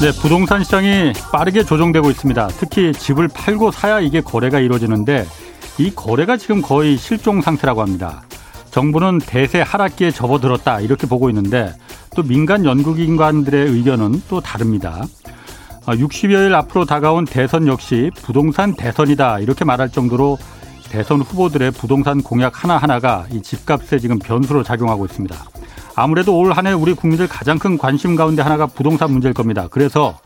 네, 부동산 시장이 빠르게 조정되고 있습니다. 특히 집을 팔고 사야 이게 거래가 이루어지는데 이 거래가 지금 거의 실종 상태라고 합니다. 정부는 대세 하락기에 접어들었다 이렇게 보고 있는데 또 민간 연구기관들의 의견은 또 다릅니다. 60여일 아, 앞으로 다가온 대선 역시 부동산 대선이다 이렇게 말할 정도로 대선 후보들의 부동산 공약 하나하나가 이 집값에 지금 변수로 작용하고 있습니다. 아무래도 올 한 해 우리 국민들 가장 큰 관심 가운데 하나가 부동산 문제일 겁니다. 그래서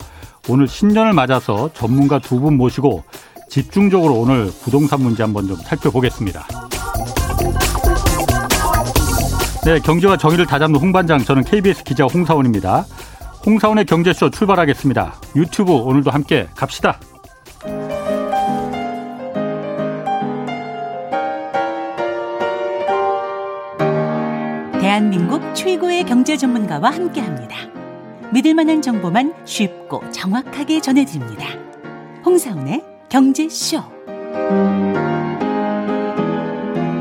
오늘 신년을 맞아서 전문가 두 분 모시고 집중적으로 오늘 부동산 문제 한번 좀 살펴보겠습니다. 네, 경제와 정의를 다잡는 홍반장 저는 KBS 기자 홍사원입니다. 홍사원의 경제쇼 출발하겠습니다. 유튜브 오늘도 함께 갑시다. 대한민국 최고의 경제 전문가와 함께 합니다. 믿을 만한 정보만 쉽고 정확하게 전해드립니다. 홍사원의 경제쇼.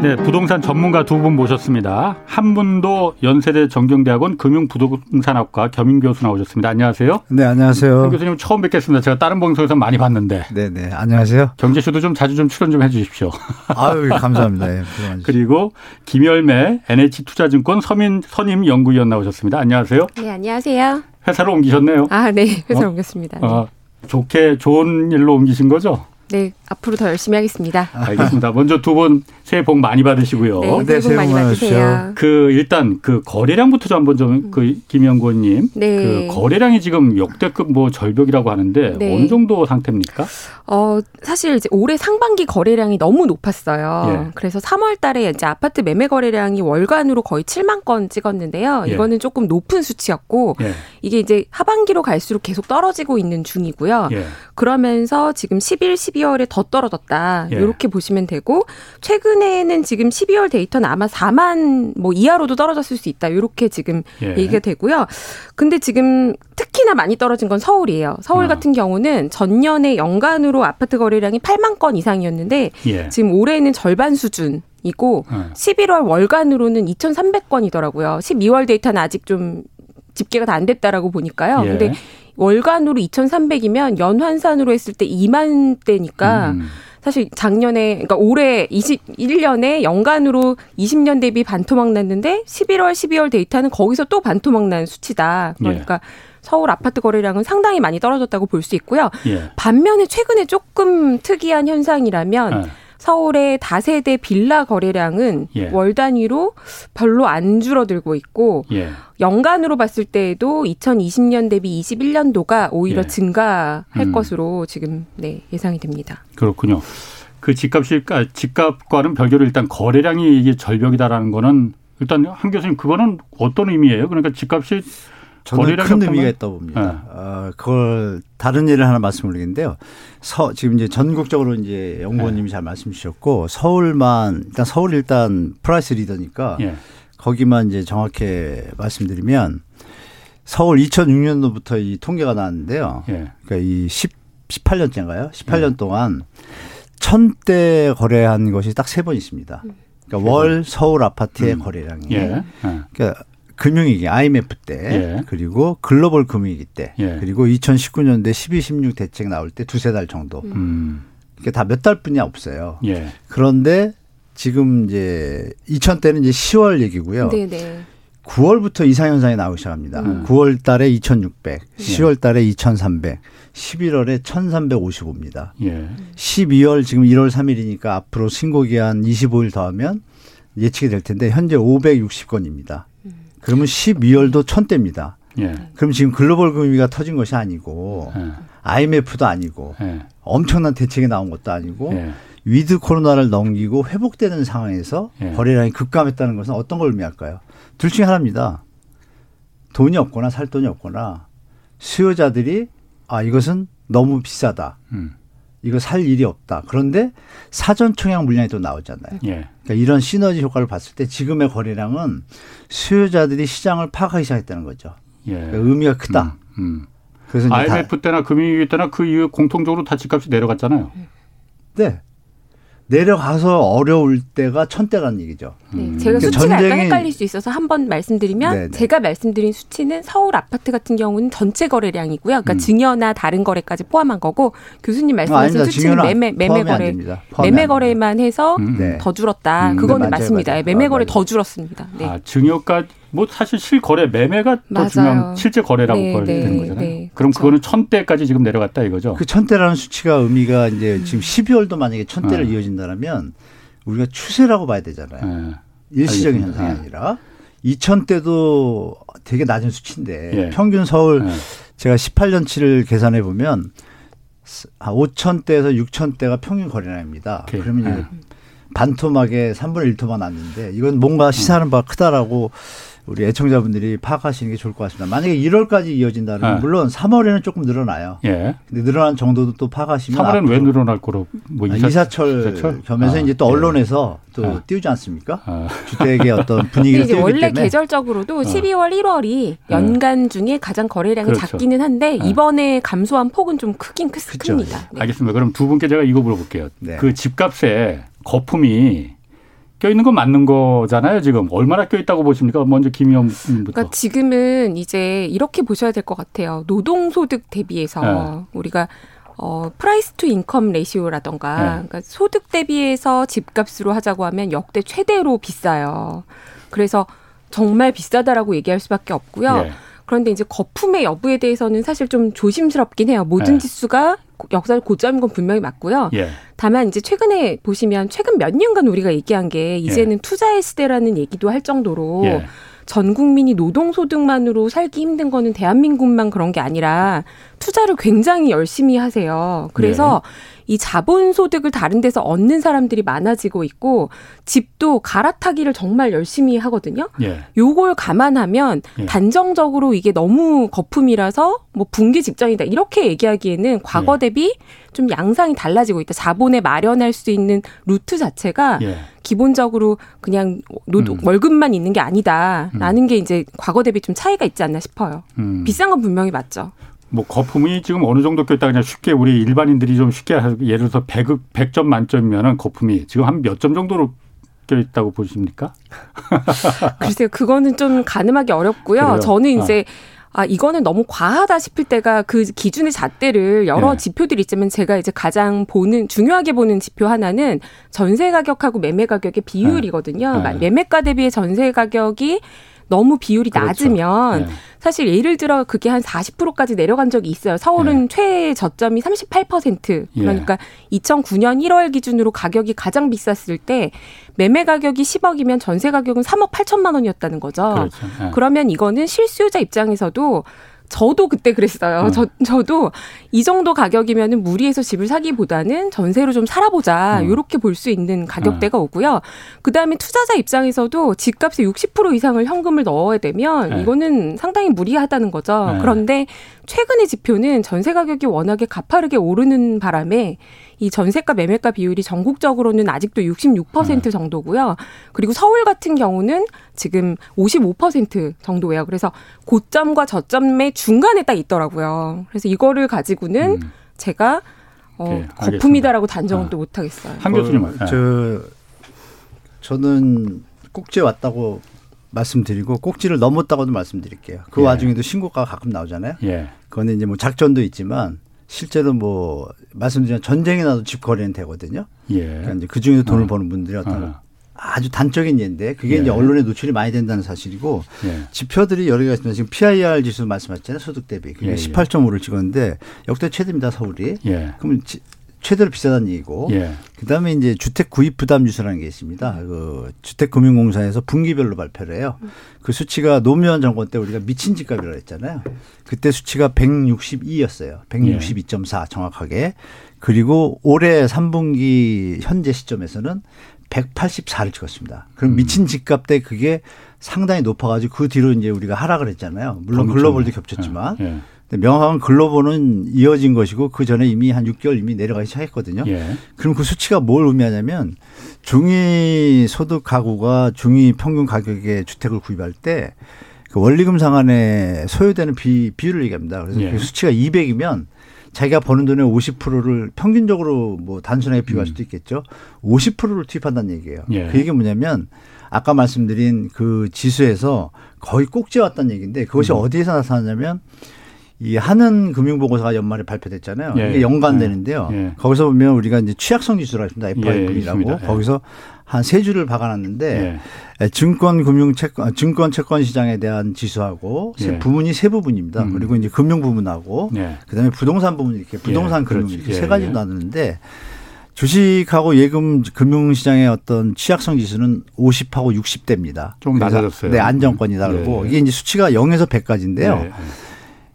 네, 부동산 전문가 두 분 모셨습니다. 한 분도 연세대 정경대학원 금융부동산학과 겸임 교수 나오셨습니다. 안녕하세요. 네, 안녕하세요. 교수님 처음 뵙겠습니다. 제가 다른 방송에서 많이 봤는데. 네, 네, 안녕하세요. 경제쇼도 좀 자주 좀 출연 좀 해주십시오. 아유, 감사합니다. 예, 그리고 김열매 NH투자증권 서민 선임 연구위원 나오셨습니다. 안녕하세요. 네, 안녕하세요. 회사로 옮기셨네요. 아, 네, 회사로 어? 옮겼습니다. 네. 어, 좋게 좋은 일로 옮기신 거죠? 네, 앞으로 더 열심히 하겠습니다. 알겠습니다. 먼저 두 분 새해 복 많이 받으시고요. 네, 새해 복 네, 많이 받으세요. 그 일단 그 거래량부터 좀 한번 좀그 음. 김영곤님, 네. 그 거래량이 지금 역대급 뭐 절벽이라고 하는데 네. 어느 정도 상태입니까? 어 사실 이제 올해 상반기 거래량이 너무 높았어요. 예. 그래서 3월달에 이제 아파트 매매 거래량이 월간으로 거의 7만 건 찍었는데요. 예. 이거는 조금 높은 수치였고 예. 이게 이제 하반기로 갈수록 계속 떨어지고 있는 중이고요. 예. 그러면서 지금 11, 12월에 더 떨어졌다. 예. 이렇게 보시면 되고 최근에는 지금 12월 데이터는 아마 4만 뭐 이하로도 떨어졌을 수 있다. 이렇게 지금 예. 얘기가 되고요. 근데 지금 특히나 많이 떨어진 건 서울이에요. 서울 어. 같은 경우는 전년에 연간으로 아파트 거래량이 8만 건 이상이었는데 예. 지금 올해는 절반 수준. 이고 네. 11월 월간으로는 2,300건이더라고요. 12월 데이터는 아직 좀 집계가 다 안 됐다라고 보니까요. 예. 근데 월간으로 2,300이면 연환산으로 했을 때 2만 대니까 음. 사실 작년에 그러니까 올해 21년에 연간으로 20년 대비 반토막 났는데 11월 12월 데이터는 거기서 또 반토막 난 수치다. 그러니까 예. 서울 아파트 거래량은 상당히 많이 떨어졌다고 볼 수 있고요. 예. 반면에 최근에 조금 특이한 현상이라면 예. 서울의 다세대 빌라 거래량은 예. 월 단위로 별로 안 줄어들고 있고 예. 연간으로 봤을 때에도 2020년 대비 21년도가 오히려 예. 증가할 음. 것으로 지금 네, 예상이 됩니다. 그렇군요. 그 집값이 아, 집값과는 별개로 일단 거래량이 이게 절벽이다라는 거는 일단 한 교수님 그거는 어떤 의미예요? 그러니까 집값이 저는 큰 의미가 있다고 봅니다. 네. 어, 그걸 다른 예를 하나 말씀드리겠는데요. 서, 지금 이제 전국적으로 이제 연구원님이 네. 잘 말씀 주셨고 서울만 일단 서울 일단 price leader니까 네. 거기만 이제 정확히 말씀드리면 서울 2006년도부터 이 통계가 나왔는데요. 예. 그러니까 이 10, 18년째인가요? 18년 예. 동안 천 대 거래한 것이 딱 세 번 있습니다. 그러니까 월 서울 아파트의 음. 거래량이. 예. 그러니까 금융위기 IMF 때 예. 그리고 글로벌 금융위기 때 예. 그리고 2019년대 12, 16 대책 나올 때 두세 달 정도. 음. 이게 다 몇 달뿐이 없어요. 예. 그런데 지금 이제 2000대는 이제 10월 얘기고요. 네네. 9월부터 이상 현상이 나오기 시작합니다. 음. 9월 달에 2600, 10월 달에 2300, 11월에 1355입니다. 예. 12월 지금 1월 3일이니까 앞으로 신고 기한 25일 더하면 예측이 될 텐데 현재 560건입니다. 그러면 12월도 천대입니다. 예. 그럼 지금 글로벌 금융위기가 터진 것이 아니고 예. IMF도 아니고 예. 엄청난 대책이 나온 것도 아니고 예. 위드 코로나를 넘기고 회복되는 상황에서 예. 거래량이 급감했다는 것은 어떤 걸 의미할까요? 둘 중에 하나입니다. 돈이 없거나 살 돈이 없거나 수요자들이 아 이것은 너무 비싸다. 음. 이거 살 일이 없다. 그런데 사전 청약 물량이 또 나오잖아요. 예. 그러니까 이런 시너지 효과를 봤을 때 지금의 거래량은 수요자들이 시장을 파악하기 시작했다는 거죠. 예. 그러니까 의미가 크다. 음, 음. 그래서 IMF 때나 금융위기 때나 그 이후 공통적으로 다 집값이 내려갔잖아요. 네. 내려가서 어려울 때가 천대라는 얘기죠. 네, 음. 제가 수치가 전쟁이... 약간 헷갈릴 수 있어서 한번 말씀드리면 네네. 제가 말씀드린 수치는 서울 아파트 같은 경우는 전체 거래량이고요. 그러니까 음. 증여나 다른 거래까지 포함한 거고 교수님 말씀하신 아, 수치는 매매 매매 거래 매매 거래만 해서 음. 네. 더 줄었다. 음, 그거는 네, 맞습니다. 맞아요. 매매 거래 아, 더 줄었습니다. 네. 아, 증여가 뭐 사실 실거래 매매가 더 중요한 실제 거래라고 네, 네, 되는 거잖아요. 네, 그럼 그렇죠. 그거는 천대까지 지금 내려갔다 이거죠. 그 천대라는 수치가 의미가 이제 지금 12월도 만약에 천대를 네. 이어진다면 우리가 추세라고 봐야 되잖아요. 네. 일시적인 현상이 네. 아니라 2천대도 되게 낮은 수치인데 예. 평균 서울 제가 18년치를 계산해 보면 5천대에서 6천대가 평균 거래량입니다. 오케이. 그러면 반토막에 3분의 1토막 났는데 이건 뭔가 시사하는 바가 크다라고 우리 애청자분들이 파악하시는 게 좋을 것 같습니다. 만약에 1월까지 이어진다면 네. 물론 3월에는 조금 늘어나요. 예. 근데 늘어난 정도도 또 파악하시면 3월에는 왜 늘어날 거로 뭐 아, 이사, 철 겸해서 아, 이제 또 예. 언론에서 예. 또 아. 띄우지 않습니까? 아. 주택의 어떤 분위기를 띄우기 원래 때문에. 계절적으로도 12월, 1월이 연간 중에 가장 거래량이 그렇죠. 작기는 한데 네. 이번에 감소한 폭은 좀 크긴 크, 큽니다. 네. 알겠습니다. 그럼 두 분께 제가 이거 물어볼게요. 네. 그 집값에 거품이 껴있는 건 맞는 거잖아요, 지금. 얼마나 껴있다고 보십니까? 먼저 김의원 부터. 그러니까 지금은 이제 이렇게 보셔야 될 것 같아요. 노동소득 대비해서 네. 우리가 어, price to income ratio라던가 네. 그러니까 소득 대비해서 집값으로 하자고 하면 역대 최대로 비싸요. 그래서 정말 비싸다라고 얘기할 수밖에 없고요. 네. 그런데 이제 거품의 여부에 대해서는 사실 좀 조심스럽긴 해요. 모든 네. 지수가 역사 고점인 건 분명히 맞고요. 예. 다만 이제 최근에 보시면 최근 몇 년간 우리가 얘기한 게 이제는 예. 투자의 시대라는 얘기도 할 정도로 예. 전 국민이 노동소득만으로 살기 힘든 거는 대한민국만 그런 게 아니라 투자를 굉장히 열심히 하세요. 그래서 네. 이 자본 소득을 다른 데서 얻는 사람들이 많아지고 있고 집도 갈아타기를 정말 열심히 하거든요. 예. 요걸 감안하면 예. 단정적으로 이게 너무 거품이라서 뭐 붕괴 직전이다 이렇게 얘기하기에는 과거 예. 대비 좀 양상이 달라지고 있다. 자본에 마련할 수 있는 루트 자체가 예. 기본적으로 그냥 노동, 음. 월급만 있는 게 아니다라는 음. 게 이제 과거 대비 좀 차이가 있지 않나 싶어요. 음. 비싼 건 분명히 맞죠. 뭐 거품이 지금 어느 정도 꼈다 그냥 쉽게 우리 일반인들이 좀 쉽게 예를 들어서 100, 100점 만점이면은 거품이 지금 한 몇 점 정도로 껴 있다고 보십니까? 글쎄요, 그거는 좀 가늠하기 어렵고요. 그래요? 저는 이제 어. 아, 이거는 너무 과하다 싶을 때가 그 기준의 잣대를 여러 네. 지표들이 있지만 제가 이제 가장 보는, 중요하게 보는 지표 하나는 전세 가격하고 매매 가격의 비율이거든요. 네. 네. 매매가 대비의 전세 가격이 너무 비율이 그렇죠. 낮으면 네. 사실 예를 들어 그게 한 40%까지 내려간 적이 있어요. 서울은 네. 최 저점이 38% 그러니까 예. 2009년 1월 기준으로 가격이 가장 비쌌을 때 매매 가격이 10억이면 전세 가격은 3억 8천만 원이었다는 거죠. 그렇죠. 네. 그러면 이거는 실수요자 입장에서도 저도 그때 그랬어요. 음. 저, 저도 이 정도 가격이면은 무리해서 집을 사기보다는 전세로 좀 살아보자. 음. 요렇게 볼 수 있는 가격대가 음. 오고요. 그 다음에 투자자 입장에서도 집값의 60% 이상을 현금을 넣어야 되면 네. 이거는 상당히 무리하다는 거죠. 네. 그런데 최근의 지표는 전세 가격이 워낙에 가파르게 오르는 바람에 이 전세가 매매가 비율이 전국적으로는 아직도 66% 정도고요. 그리고 서울 같은 경우는 지금 55% 정도예요. 그래서 고점과 저점의 중간에 딱 있더라고요. 그래서 이거를 가지고는 음. 제가 어, 거품이다라고 단정은 아. 또 못하겠어요. 한 교수님, 어, 저 저는 꼭지에 왔다고 말씀드리고 꼭지를 넘었다고도 말씀드릴게요. 그 예. 와중에도 신고가 가끔 나오잖아요. 예. 그거는 이제 뭐 작전도 있지만 실제로 뭐 말씀드린 전쟁이 나도 집 거래는 되거든요. 예. 그러니까 이제 그 중에서 돈을 어. 버는 분들이 어떤 어. 아주 단적인 예인데 그게 예. 이제 언론에 노출이 많이 된다는 사실이고 예. 지표들이 여러 개가 있습니다. 지금 PIR 지수 말씀하셨잖아요. 소득 대비. 그게 예. 18.5를 찍었는데 역대 최대입니다. 서울이. 예. 그러면 최대로 비싸다는 얘기고 예. 그다음에 이제 주택 구입 부담 지수라는 게 있습니다. 그 주택금융공사에서 분기별로 발표를 해요. 그 수치가 노무현 정권 때 우리가 미친 집값이라고 했잖아요. 그때 수치가 162였어요. 162.4 정확하게. 그리고 올해 3분기 현재 시점에서는 184를 찍었습니다. 그럼 음. 미친 집값 때 그게 상당히 높아가지고 그 뒤로 이제 우리가 하락을 했잖아요. 물론 글로벌도 겹쳤지만. 예. 예. 명확한 글로벌은 이어진 것이고 그 전에 이미 한 6개월 이미 내려가기 시작했거든요. 예. 그럼 그 수치가 뭘 의미하냐면 중위 소득 가구가 중위 평균 가격의 주택을 구입할 때 그 원리금 상환에 소요되는 비, 비율을 얘기합니다. 그래서 예. 그 수치가 200이면 자기가 버는 돈의 50%를 평균적으로 뭐 단순하게 비교할 음. 수도 있겠죠. 50%를 투입한다는 얘기예요. 예. 그 얘기 뭐냐면 아까 말씀드린 그 지수에서 거의 꼭지 왔다는 얘기인데 그것이 음. 어디에서 나타나냐면 이 하는 금융보고서가 연말에 발표됐잖아요. 예. 이게 연관되는데요. 예. 거기서 보면 우리가 이제 취약성 지수라 있습니다. FIP라고 예, 거기서 한 세 줄을 박아놨는데 예. 증권 금융 채권 증권 채권 시장에 대한 지수하고 예. 부분이 세 부분입니다. 음. 그리고 이제 금융 부분하고 예. 그다음에 부동산 부분 이렇게 부동산 금융 이렇게 세 가지로 나누는데 주식하고 예금 금융시장의 어떤 취약성 지수는 50하고 60대입니다. 좀 낮아졌어요. 네, 안정권이다 그러고 이게 이제 수치가 0에서 100까지인데요.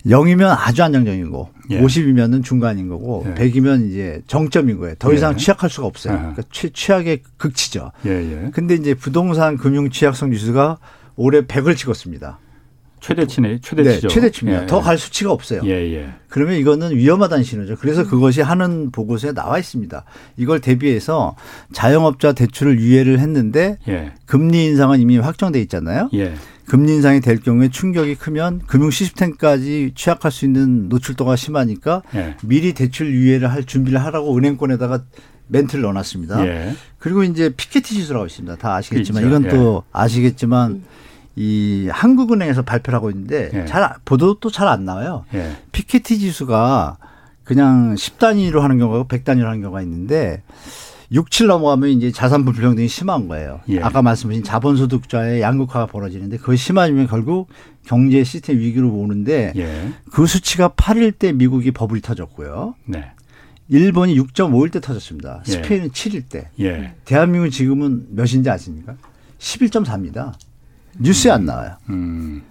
0이면 아주 안정적이고 예. 50이면은 중간인 거고 예. 100이면 이제 정점인 거예요. 더 이상 예. 취약할 수가 없어요. 그러니까 취, 취약의 극치죠. 예, 예. 근데 이제 부동산 금융 취약성 지수가 올해 100을 찍었습니다. 최대치네, 최대치죠. 네, 최대치입니다. 예. 더갈 수치가 없어요. 예, 예. 그러면 이거는 위험하다는 신호죠. 그래서 그것이 하는 보고서에 나와 있습니다. 이걸 대비해서 자영업자 대출을 유예를 했는데 예. 금리 인상은 이미 확정돼 있잖아요. 예. 금리 인상이 될 경우에 충격이 크면 금융 시스템까지 취약할 수 있는 노출도가 심하니까 예. 미리 대출 유예를 할 준비를 하라고 은행권에다가 멘트를 넣어놨습니다. 예. 그리고 이제 피케티 지수라고 있습니다. 다 아시겠지만 그렇죠. 이건 또 예. 아시겠지만 이 한국은행에서 발표를 하고 있는데 예. 잘 보도도 잘 안 나와요. 예. 피케티 지수가 그냥 10단위로 하는 경우가 100단위로 하는 경우가 있는데 6, 7 넘어가면 이제 자산 불평등이 심한 거예요. 예. 아까 말씀하신 자본소득자의 양극화가 벌어지는데 그것이 심해지면 결국 경제 시스템 위기로 오는데 예. 그 수치가 8일 때 미국이 버블이 터졌고요. 네. 일본이 6.5일 때 터졌습니다. 예. 스페인은 7일 때. 예. 대한민국 지금은 몇인지 아십니까? 11.4입니다. 뉴스에 안 나와요. 음.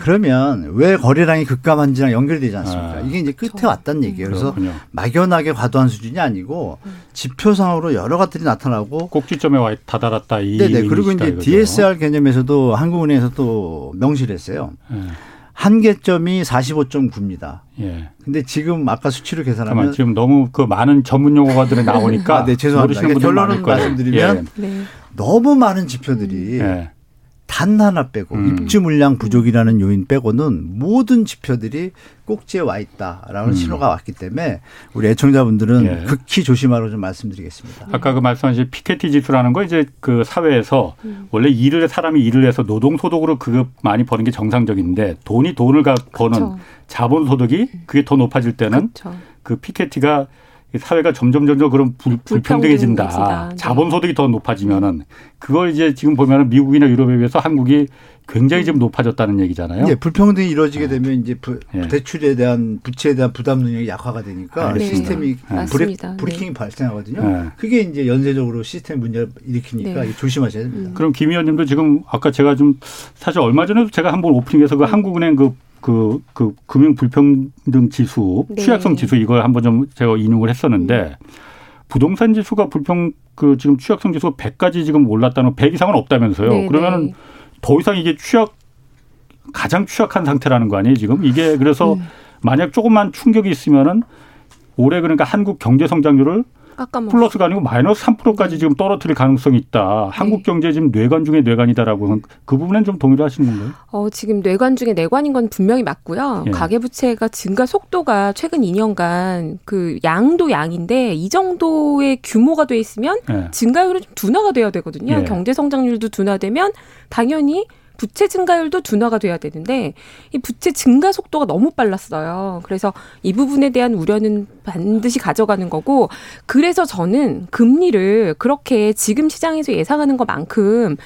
그러면 왜 거래량이 급감한지랑 연결되지 않습니까? 아. 이게 이제 끝에 저. 왔다는 얘기예요. 그래서 그렇군요. 막연하게 과도한 수준이 아니고 지표상으로 여러 가지들이 나타나고 꼭지점에 와 다다랐다 이 네네 그리고 이제 이거죠. DSR 개념에서도 한국은행에서도 명시를 했어요. 네. 한계점이 45.9입니다. 예. 근데 지금 아까 수치로 계산하면 지금 너무 그 많은 전문 용어가 들이 나오니까 아, 네, 죄송합니다. 결론을 말씀드리면 예. 네. 너무 많은 지표들이 예. 단 하나 빼고 음. 입주 물량 부족이라는 요인 빼고는 모든 지표들이 꼭지에 와 있다라는 음. 신호가 왔기 때문에 우리 애청자분들은 예. 극히 조심하라고 좀 말씀드리겠습니다. 아까 그 말씀하신 피케티 지수라는 거 이제 그 사회에서 음. 원래 일을 사람이 일을 해서 노동 소득으로 그거 많이 버는 게 정상적인데 돈이 돈을 가 버는 그쵸. 자본 소득이 그게 더 높아질 때는 그쵸. 그 피케티가 사회가 점점 점점 그런 불, 불평등해진다. 네. 자본 소득이 더 높아지면은 그걸 이제 지금 보면은 미국이나 유럽에 비해서 한국이 굉장히 좀 높아졌다는 얘기잖아요. 네, 불평등이 이루어지게 네. 되면 이제 부, 네. 대출에 대한 부채에 대한 부담 능력이 약화가 되니까 네. 시스템이 브레, 브레이킹이 네. 발생하거든요. 네. 그게 이제 연쇄적으로 시스템 문제를 일으키니까 조심하셔야 됩니다. 음. 그럼 김 의원님도 지금 아까 제가 좀 사실 얼마 전에도 제가 한번 오프닝에서 그 한국은행 그 그, 그 금융 불평등 지수, 네. 취약성 지수 이걸 한번 좀 제가 인용을 했었는데 음. 부동산 지수가 불평 그 지금 취약성 지수가 100까지 지금 올랐다는 100 이상은 없다면서요. 네, 그러면은 네. 더 이상 이게 취약 가장 취약한 상태라는 거 아니에요, 지금? 이게 그래서 음. 만약 조금만 충격이 있으면은 올해 그러니까 한국 경제 성장률을 플러스가 아니고 마이너스 3%까지 지금 떨어뜨릴 가능성이 있다. 한국 네. 경제 지금 뇌관 중에 뇌관이다라고 그 부분엔 좀 동의를 하시는 건가요? 어, 지금 뇌관 중에 뇌관인 건 분명히 맞고요. 예. 가계부채가 증가 속도가 최근 2년간 그 양도 양인데 이 정도의 규모가 돼 있으면 예. 증가율은 좀 둔화가 돼야 되거든요. 예. 경제 성장률도 둔화되면 당연히 부채 증가율도 둔화가 돼야 되는데 이 부채 증가 속도가 너무 빨랐어요. 그래서 이 부분에 대한 우려는 반드시 가져가는 거고 그래서 저는 금리를 그렇게 지금 시장에서 예상하는 것만큼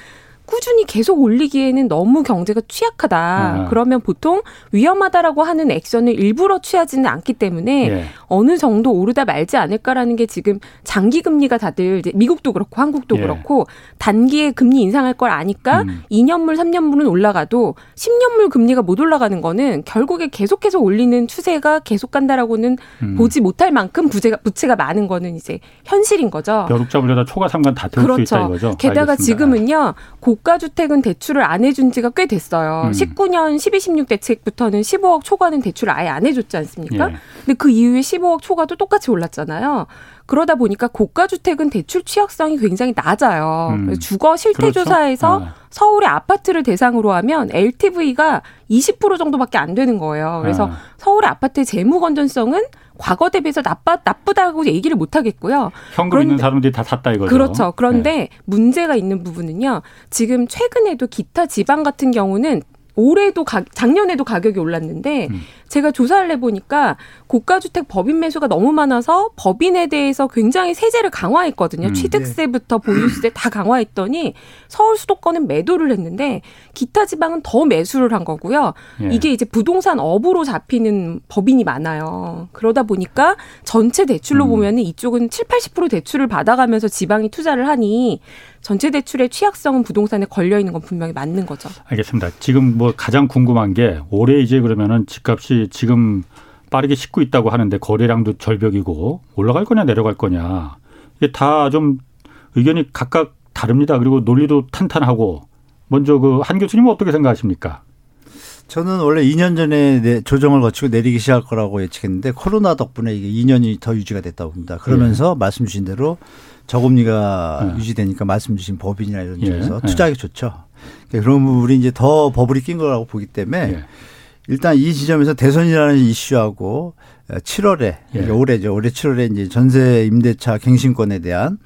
꾸준히 계속 올리기에는 너무 경제가 취약하다. 아. 그러면 보통 위험하다라고 하는 액션을 일부러 취하지는 않기 때문에 예. 어느 정도 오르다 말지 않을까라는 게 지금 장기 금리가 다들 미국도 그렇고 한국도 예. 그렇고 단기에 금리 인상할 걸 아니까 음. 2년물, 3년물은 올라가도 10년물 금리가 못 올라가는 거는 결국에 계속해서 올리는 추세가 계속 간다라고는 음. 보지 못할 만큼 부채가 부채가 많은 거는 이제 현실인 거죠. 벼룩 잡으려다 초과 상관 다 태울 그렇죠. 수 있다 이거죠. 게다가 알겠습니다. 지금은요. 고 가주택은 대출을 안 해준 지가 꽤 됐어요. 음. 19년 12, 16 대책부터는 15억 초과는 대출을 아예 안 해줬지 않습니까? 예. 근데 그 이후에 15억 초과도 똑같이 올랐잖아요. 그러다 보니까 고가주택은 대출 취약성이 굉장히 낮아요. 음. 주거 실태조사에서 그렇죠? 아. 서울의 아파트를 대상으로 하면 LTV가 20% 정도밖에 안 되는 거예요. 그래서 아. 서울의 아파트의 재무 건전성은 과거 대비해서 나빠 나쁘다고 얘기를 못 하겠고요. 현금 그런데, 있는 사람들이 다 샀다 이거죠. 그렇죠. 그런데 네. 문제가 있는 부분은요. 지금 최근에도 기타 지방 같은 경우는 올해도 가, 작년에도 가격이 올랐는데 음. 제가 조사를 해보니까 고가주택 법인 매수가 너무 많아서 법인에 대해서 굉장히 세제를 강화했거든요. 음. 취득세부터 보유세 다 강화했더니 서울 수도권은 매도를 했는데 기타 지방은 더 매수를 한 거고요. 예. 이게 이제 부동산 업으로 잡히는 법인이 많아요. 그러다 보니까 전체 대출로 음. 보면은 이쪽은 7, 80% 대출을 받아가면서 지방이 투자를 하니 전체 대출의 취약성은 부동산에 걸려 있는 건 분명히 맞는 거죠. 알겠습니다. 지금 뭐 가장 궁금한 게 올해 이제 그러면은 집값이 지금 빠르게 식고 있다고 하는데 거래량도 절벽이고 올라갈 거냐 내려갈 거냐 이게 다 좀 의견이 각각 다릅니다. 그리고 논리도 탄탄하고 먼저 그 한 교수님은 어떻게 생각하십니까? 저는 원래 2년 전에 조정을 거치고 내리기 시작할 거라고 예측했는데 코로나 덕분에 이게 2년이 더 유지가 됐다고 봅니다. 그러면서 네. 말씀 주신 대로 저금리가 네. 유지되니까 말씀 주신 법인이나 이런 쪽에서 예. 투자하기 좋죠. 그러니까 그런 부분이 이제 더 버블이 낀 거라고 보기 때문에 예. 일단 이 지점에서 대선이라는 이슈하고 7월에 예. 그러니까 올해죠. 올해 7월에 이제 전세 임대차 갱신권에 대한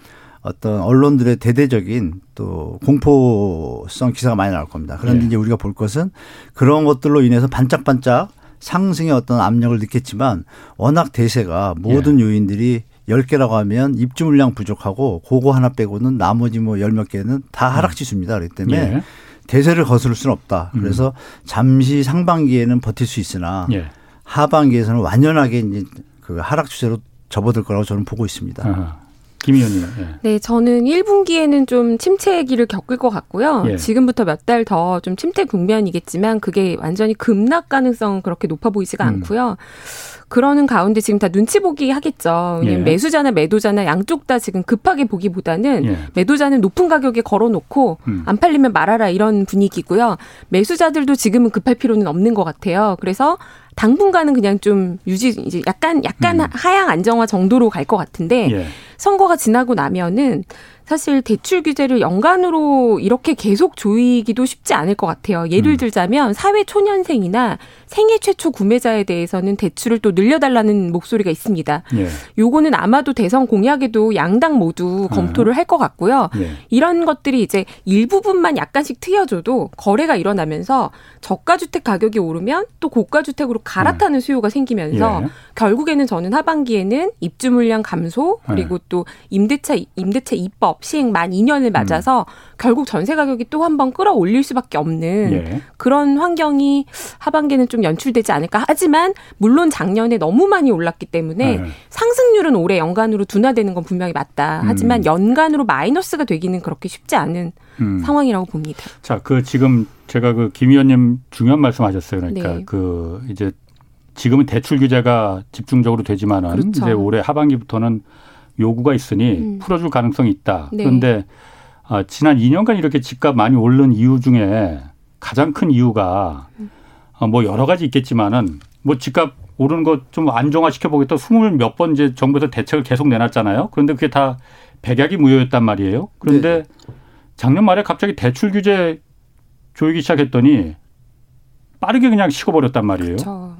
어떤 언론들의 대대적인 또 공포성 기사가 많이 나올 겁니다. 그런데 예. 이제 우리가 볼 것은 그런 것들로 인해서 반짝반짝 상승의 어떤 압력을 느꼈지만 워낙 대세가 모든 예. 요인들이 10개라고 하면 입주 물량 부족하고 그거 하나 빼고는 나머지 뭐 열 몇 개는 다 하락 지수입니다. 그렇기 때문에 예. 대세를 거스를 수는 없다. 음. 그래서 잠시 상반기에는 버틸 수 있으나 예. 하반기에서는 완연하게 이제 그 하락 추세로 접어들 거라고 저는 보고 있습니다. 아하. 김 의원님. 예. 네, 저는 1분기에는 좀 침체기를 겪을 것 같고요. 예. 지금부터 몇 달 더 좀 침체 국면이겠지만 그게 완전히 급락 가능성 그렇게 높아 보이지가 음. 않고요. 그러는 가운데 지금 다 눈치 보기 하겠죠. 예. 매수자나 매도자나 양쪽 다 지금 급하게 보기보다는 예. 매도자는 높은 가격에 걸어놓고 음. 안 팔리면 말아라 이런 분위기고요. 매수자들도 지금은 급할 필요는 없는 것 같아요. 그래서 당분간은 그냥 좀 유지 이제 약간 약간 음. 하향 안정화 정도로 갈 것 같은데 예. 선거가 지나고 나면은 사실 대출 규제를 연간으로 이렇게 계속 조이기도 쉽지 않을 것 같아요. 예를 음. 들자면 사회 초년생이나 생애 최초 구매자에 대해서는 대출을 또 늘려달라는 목소리가 있습니다. 예. 요거는 아마도 대선 공약에도 양당 모두 검토를 할 것 같고요. 예. 이런 것들이 이제 일부분만 약간씩 트여줘도 거래가 일어나면서 저가 주택 가격이 오르면 또 고가 주택으로 갈아타는 예. 수요가 생기면서 예. 결국에는 저는 하반기에는 입주 물량 감소 그리고 예. 또 임대차 임대차 입법 시행 만 2년을 맞아서 음. 결국 전세 가격이 또 한 번 끌어올릴 수밖에 없는 예. 그런 환경이 하반기에는 좀 연출되지 않을까 하지만 물론 작년에 너무 많이 올랐기 때문에 네. 상승률은 올해 연간으로 둔화되는 건 분명히 맞다. 하지만 음. 연간으로 마이너스가 되기는 그렇게 쉽지 않은 음. 상황이라고 봅니다. 자, 그 지금 제가 그 김 의원님 중요한 말씀하셨어요. 그러니까 네. 그 이제 지금은 대출 규제가 집중적으로 되지만은 그렇죠. 이제 올해 하반기부터는 요구가 있으니 음. 풀어줄 가능성이 있다. 네. 그런데 아, 지난 2년간 이렇게 집값 많이 오른 이유 중에 가장 큰 이유가 음. 어, 뭐 여러 가지 있겠지만은 뭐 집값 오르는 거좀 안정화시켜 보겠다 스물 몇 번 이제 정부에서 대책을 계속 내놨잖아요. 그런데 그게 다 백약이 무효였단 말이에요. 그런데 네. 작년 말에 갑자기 대출 규제 조이기 시작했더니 빠르게 그냥 식어버렸단 말이에요. 그렇죠.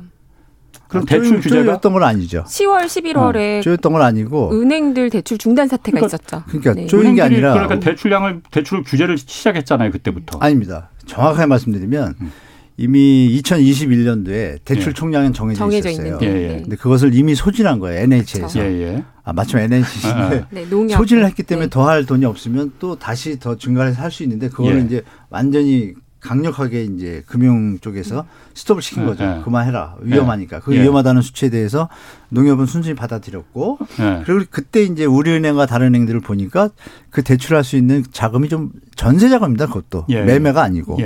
그럼 아, 대출 규제가 였던 건 아니죠. 10월, 11월에 어, 조였던 건 아니고 은행들 대출 중단 사태가 그러니까, 있었죠. 그러니까 네. 조인 게 아니라 그러니까 대출량을 대출 규제를 시작했잖아요 그때부터. 아닙니다. 정확하게 말씀드리면 음. 이미 2021년도에 대출 예. 총량은 정해져, 정해져 있었어요. 예, 예. 근데 그것을 이미 소진한 거예요. NH에서. 예, 예. 아, 마침 NH인데 네, 소진을 했기 때문에 네. 더할 돈이 없으면 또 다시 더 증가해서 할 수 있는데 그거를 예. 이제 완전히 강력하게 이제 금융 쪽에서 스톱을 시킨 거죠. 네. 그만해라. 위험하니까. 그 네. 위험하다는 수치에 대해서 농협은 순순히 받아들였고 네. 그리고 그때 이제 우리은행과 다른 은행들을 보니까 그 대출할 수 있는 자금이 좀 전세 자금입니다. 그것도 매매가 아니고.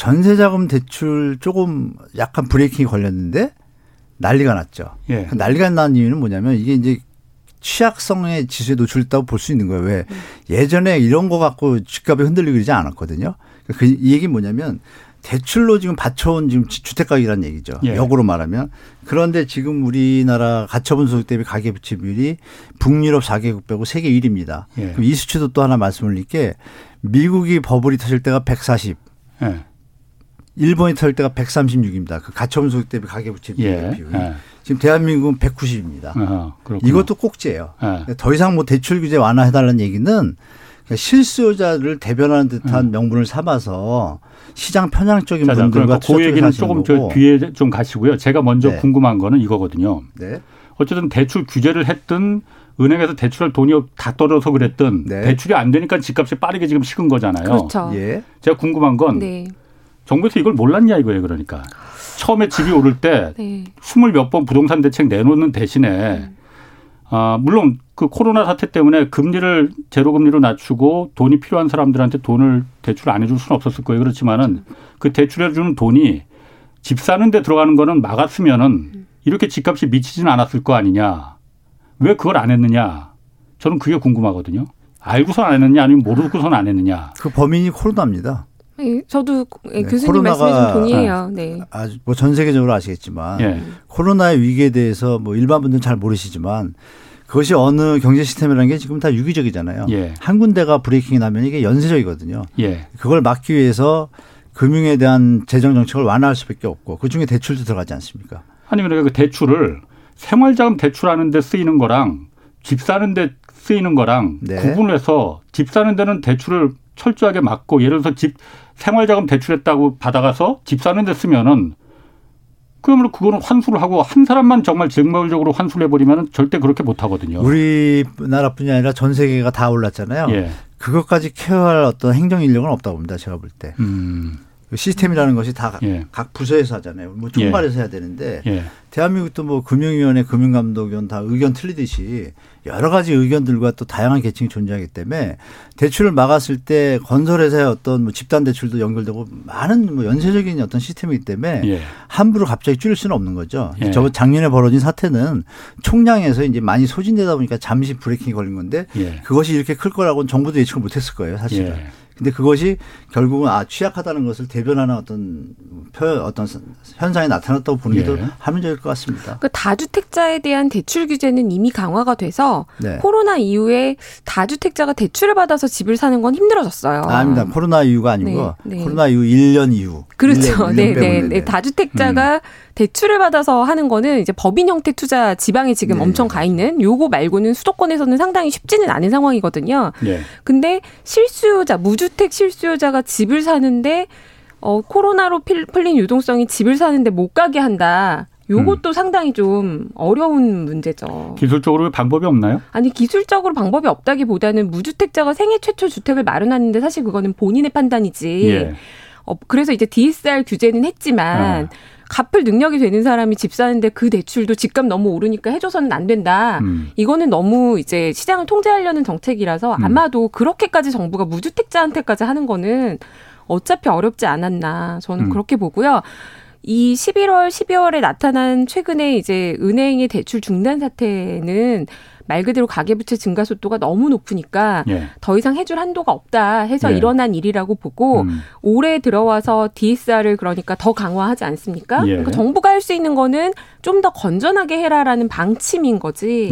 전세자금 대출 조금 약간 브레이킹이 걸렸는데 난리가 났죠. 예. 그 난리가 난 이유는 뭐냐면 이게 이제 취약성의 지수에 노출됐다고 볼 수 있는 거예요. 왜 음. 예전에 이런 거 갖고 집값이 흔들리고 그러지 않았거든요. 그 이 얘기는 뭐냐면 대출로 지금 받쳐온 지금 주택가격이라는 얘기죠. 예. 역으로 말하면. 그런데 지금 우리나라 가처분 소득 대비 가계 부채 비율이 북유럽 4개국 빼고 세계 1위입니다. 예. 그럼 이 수치도 또 하나 말씀을 드릴 게 미국이 버블이 터질 때가 140. 예. 일본이 털 때가 136입니다. 그 가처분 소득 대비 가계 부채 비율. 예. 비율. 예. 지금 대한민국은 190입니다. 아, 이것도 꼭지예요. 네. 더 이상 뭐 대출 규제 완화해달라는 얘기는 실수요자를 대변하는 듯한 음. 명분을 삼아서 시장 편향적인 자, 분들과 그러니까 그 얘기는 조금 저 뒤에 좀 가시고요. 제가 먼저 네. 궁금한 거는 이거거든요. 네. 어쨌든 대출 규제를 했든 은행에서 대출할 돈이 다 떨어서 그랬든 네. 대출이 안 되니까 집값이 빠르게 지금 식은 거잖아요. 그렇죠. 예. 제가 궁금한 건 네. 정부에서 이걸 몰랐냐 이거예요. 그러니까 처음에 집이 오를 때 네. 스물 몇 번 부동산 대책 내놓는 대신에 음. 아, 물론 그 코로나 사태 때문에 금리를 제로 금리로 낮추고 돈이 필요한 사람들한테 돈을 대출 안 해줄 수는 없었을 거예요. 그렇지만은 그 대출해 주는 돈이 집 사는 데 들어가는 거는 막았으면은 이렇게 집값이 미치지는 않았을 거 아니냐. 왜 그걸 안 했느냐. 저는 그게 궁금하거든요. 알고선 안 했느냐 아니면 모르고선 안 했느냐. 그 범인이 코로나입니다. 예, 저도 네, 교수님 말씀에 좀 동의해요. 네. 아주 뭐전 세계적으로 아시겠지만 네. 코로나의 위기에 대해서 뭐 일반 분들은 잘 모르시지만 그것이 어느 경제 시스템이라는 게 지금 다 유기적이잖아요. 예. 한 군데가 브레이킹이 나면 이게 연쇄적이거든요. 예. 그걸 막기 위해서 금융에 대한 재정 정책을 완화할 수밖에 없고 그 중에 대출도 들어가지 않습니까? 아니 그러니까 그 대출을 생활자금 대출하는 데 쓰이는 거랑 집 사는 데 쓰이는 거랑 네. 구분해서 집 사는 데는 대출을 철저하게 막고 예를 들어서 집 생활자금 대출했다고 받아가서 집 사는 데 쓰면은 그러면 그거는 환수를 하고 한 사람만 정말 정말적으로 환수를 해버리면 절대 그렇게 못 하거든요. 우리나라뿐이 아니라 전 세계가 다 올랐잖아요. 예. 그것까지 케어할 어떤 행정 인력은 없다고 봅니다. 제가 볼 때. 음. 그 시스템이라는 것이 다각 예. 부서에서 하잖아요. 뭐 총괄해서 예. 해야 되는데 예. 대한민국도 뭐 금융위원회, 금융감독위원 다 의견 틀리듯이 여러 가지 의견들과 또 다양한 계층이 존재하기 때문에 대출을 막았을 때 건설회사의 어떤 뭐 집단 대출도 연결되고 많은 뭐 연쇄적인 어떤 시스템이기 때문에 예. 함부로 갑자기 줄일 수는 없는 거죠. 예. 저 작년에 벌어진 사태는 총량에서 이제 많이 소진되다 보니까 잠시 브레이킹이 걸린 건데 예. 그것이 이렇게 클 거라고는 정부도 예측을 못했을 거예요, 사실은. 예. 근데 그것이 결국은 아 취약하다는 것을 대변하는 어떤 표 어떤 현상이 나타났다고 보는 게 예. 합리적일 것 같습니다. 그 다주택자에 대한 대출 규제는 이미 강화가 돼서 네. 코로나 이후에 다주택자가 대출을 받아서 집을 사는 건 힘들어졌어요. 아, 닙니다 코로나 이후가 아니고 네, 네. 코로나 이후 1년 이후. 그렇죠. 1년, 1년 네, 네, 네. 다주택자가 음. 대출을 받아서 하는 거는 이제 법인 형태 투자 지방에 지금 네. 엄청 가 있는 요거 말고는 수도권에서는 상당히 쉽지는 않은 상황이거든요. 네. 근데 실수요자 무주택 실수요자가 집을 사는데 어 코로나로 풀린 유동성이 집을 사는데 못 가게 한다. 요것도 음. 상당히 좀 어려운 문제죠. 기술적으로 방법이 없나요? 아니 기술적으로 방법이 없다기보다는 무주택자가 생애 최초 주택을 마련하는데 사실 그거는 본인의 판단이지. 예. 어, 그래서 이제 DSR 규제는 했지만 아. 갚을 능력이 되는 사람이 집 사는데 그 대출도 집값 너무 오르니까 해줘서는 안 된다. 음. 이거는 너무 이제 시장을 통제하려는 정책이라서 음. 아마도 그렇게까지 정부가 무주택자한테까지 하는 거는 어차피 어렵지 않았나 저는 음. 그렇게 보고요. 이 11월, 12월에 나타난 최근에 이제 은행의 대출 중단 사태는 말 그대로 가계부채 증가 속도가 너무 높으니까 예. 더 이상 해줄 한도가 없다 해서 예. 일어난 일이라고 보고 음. 올해 들어와서 DSR을 그러니까 더 강화하지 않습니까? 예. 그러니까 정부가 할 수 있는 거는 좀 더 건전하게 해라라는 방침인 거지.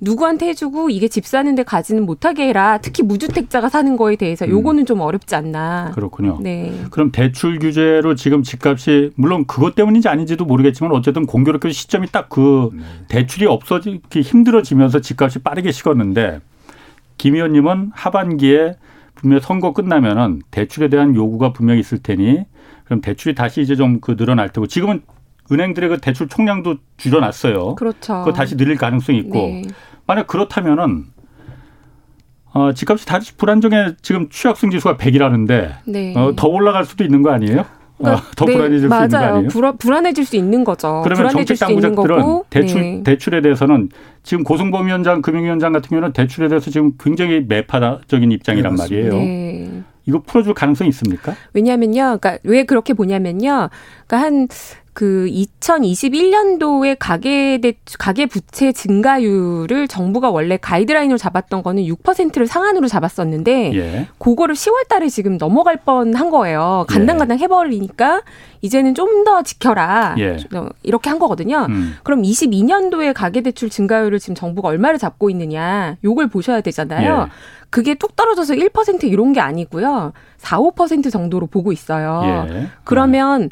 예. 누구한테 해주고 이게 집 사는데 가지는 못하게 해라. 특히 무주택자가 사는 거에 대해서 음. 요거는 좀 어렵지 않나. 그렇군요. 네. 그럼 대출 규제로 지금 집값이 물론 그것 때문인지 아닌지도 모르겠지만 어쨌든 공교롭게 시점이 딱그 네. 대출이 없어지기 힘들어지면서 집값이 빠르게 식었는데 김 의원님은 하반기에 분명 선거 끝나면은 대출에 대한 요구가 분명히 있을 테니 그럼 대출이 다시 이제 좀 그 늘어날 테고 지금은 은행들의 그 대출 총량도 줄여놨어요. 그렇죠. 그거 다시 늘릴 가능성이 있고 네. 만약 그렇다면은 어, 집값이 다시 불안정해 지금 취약성 지수가 100이라는데 네. 어, 더 올라갈 수도 있는 거 아니에요? 그러니까, 어, 더 네, 불안해질 맞아요. 수 있는 거 아니에요? 불안, 불안해질 수 있는 거죠. 그러면 정책 당국자들은 대출 네. 대출에 대해서는 지금 고승범 위원장 금융위원장 같은 경우는 대출에 대해서 지금 굉장히 매파적인 입장이란 말이에요. 네. 이거 풀어줄 가능성이 있습니까? 왜냐하면요, 그러니까 왜 그렇게 보냐면요, 그러니까 한 그 2021년도에 가계 대 가계 부채 증가율을 정부가 원래 가이드라인으로 잡았던 거는 6%를 상한으로 잡았었는데 예. 그거를 10월 달에 지금 넘어갈 뻔한 거예요. 간당간당 해 버리니까 이제는 좀 더 지켜라. 예. 어, 이렇게 한 거거든요. 음. 그럼 22년도에 가계 대출 증가율을 지금 정부가 얼마를 잡고 있느냐. 요걸 보셔야 되잖아요. 예. 그게 뚝 떨어져서 1% 이런 게 아니고요. 4, 5% 정도로 보고 있어요. 예. 그러면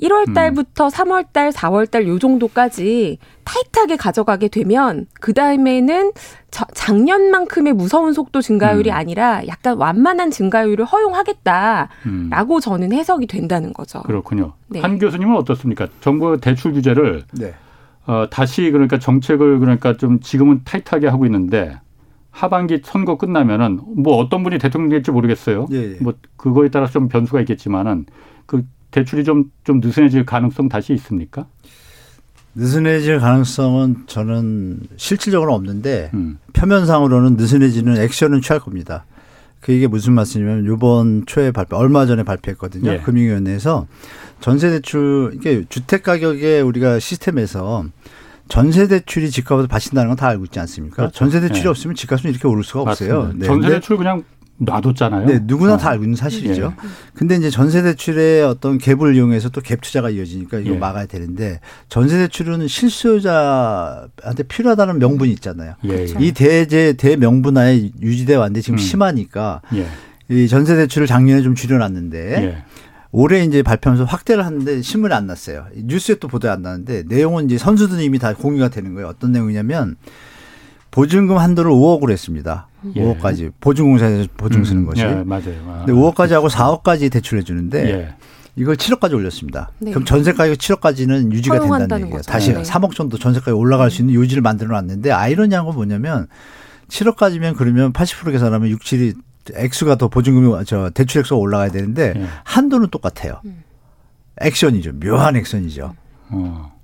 1월 음. 달부터 음. 3월 달, 4월 달 요 정도까지 타이트하게 가져가게 되면 그 다음에는 작년만큼의 무서운 속도 증가율이 음. 아니라 약간 완만한 증가율을 허용하겠다라고 음. 저는 해석이 된다는 거죠. 그렇군요. 네. 한 교수님은 어떻습니까? 정부 대출 규제를 네. 어, 다시 그러니까 정책을 그러니까 좀 지금은 타이트하게 하고 있는데 하반기 선거 끝나면은 뭐 어떤 분이 대통령 될지 모르겠어요. 예, 예. 뭐 그거에 따라서 좀 변수가 있겠지만은 그 대출이 좀, 좀 느슨해질 가능성 다시 있습니까? 느슨해질 가능성은 저는 실질적으로 없는데 음. 표면상으로는 느슨해지는 액션은 취할 겁니다. 그 이게 무슨 말씀이냐면 이번 초에 발표 얼마 전에 발표했거든요. 예. 금융위원회에서 전세 대출 이게 주택 가격에 우리가 시스템에서 전세 대출이 집값을 받친다는 건 다 알고 있지 않습니까? 그렇죠. 전세 대출이 예. 없으면 집값은 이렇게 오를 수가 없어요. 네. 전세 대출 그냥 놔뒀잖아요. 네, 누구나 어. 다 알고 있는 사실이죠. 예. 근데 이제 전세 대출의 어떤 갭을 이용해서 또 갭 투자가 이어지니까 이거 예. 막아야 되는데 전세 대출은 실수요자한테 필요하다는 명분이 있잖아요. 예. 그렇죠. 이 대제 대명분화에 유지돼 왔는데 지금 음. 심하니까 예. 이 전세 대출을 작년에 좀 줄여놨는데 예. 올해 이제 발표하면서 확대를 하는데 신문에 안 났어요. 뉴스에 또 보도에 안 나는데 내용은 이제 선수들이 이미 다 공유가 되는 거예요. 어떤 내용이냐면 보증금 한도를 5억으로 했습니다. 예. 5억까지 보증공사에서 보증 쓰는 음. 것이. 예, 맞아요. 아, 근데 5억까지 하고 4억까지 대출해 주는데 예. 이걸 7억까지 올렸습니다. 네. 그럼 전세 가격 7억까지는 유지가 된다는 얘기예요. 거죠. 다시 네. 3억 정도 전세 가격 올라갈 수 있는 요지를 만들어 놨는데 아이러니한 건 뭐냐면 7억까지면 그러면 80% 계산하면 6, 7이 액수가 더 보증금이 저 대출 액수가 올라가야 되는데 예. 한도는 똑같아요. 음. 액션이죠. 묘한 액션이죠. 어.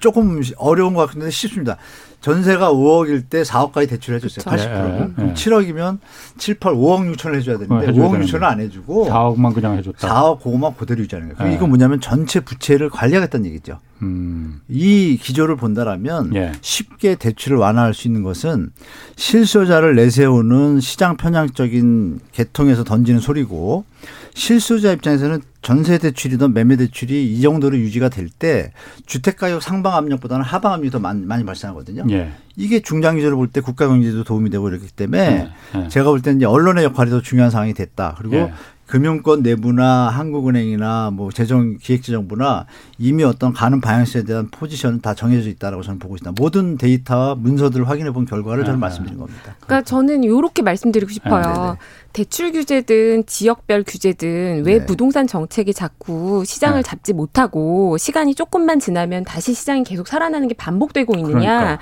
조금 어려운 것 같은데 쉽습니다. 전세가 5억일 때 4억까지 대출해 줬어요. 80%. 네, 네. 7억이면 7, 8, 5억 6천을 해줘야 되는데 어, 5억 6천을 안 해주고 4억만 그냥 해줬다. 4억 그거만 그대로 유지하는 거예요. 네. 이건 뭐냐면 전체 부채를 관리하겠다는 얘기죠. 음. 이 기조를 본다라면 예. 쉽게 대출을 완화할 수 있는 것은 실소자를 내세우는 시장 편향적인 계통에서 던지는 소리고 실수자 입장에서는 전세 대출이든 매매 대출이 이 정도로 유지가 될 때 주택 가격 상방 압력보다는 하방 압력이 더 많이, 많이 발생하거든요. 예. 이게 중장 기조를 볼때 국가 경제도 도움이 되고 이렇기 때문에 예. 예. 제가 볼 때는 이제 언론의 역할이 더 중요한 상황이 됐다. 그리고 예. 금융권 내부나 한국은행이나 뭐 재정 기획재정부나 이미 어떤 가는 방향성에 대한 포지션은 다 정해져 있다라고 저는 보고 있습니다. 모든 데이터와 문서들을 확인해 본 결과를 저는 아, 말씀드린 겁니다. 그러니까 저는 이렇게 말씀드리고 싶어요. 아, 대출 규제든 지역별 규제든 왜 네. 부동산 정책이 자꾸 시장을 네. 잡지 못하고 시간이 조금만 지나면 다시 시장이 계속 살아나는 게 반복되고 있느냐. 그러니까.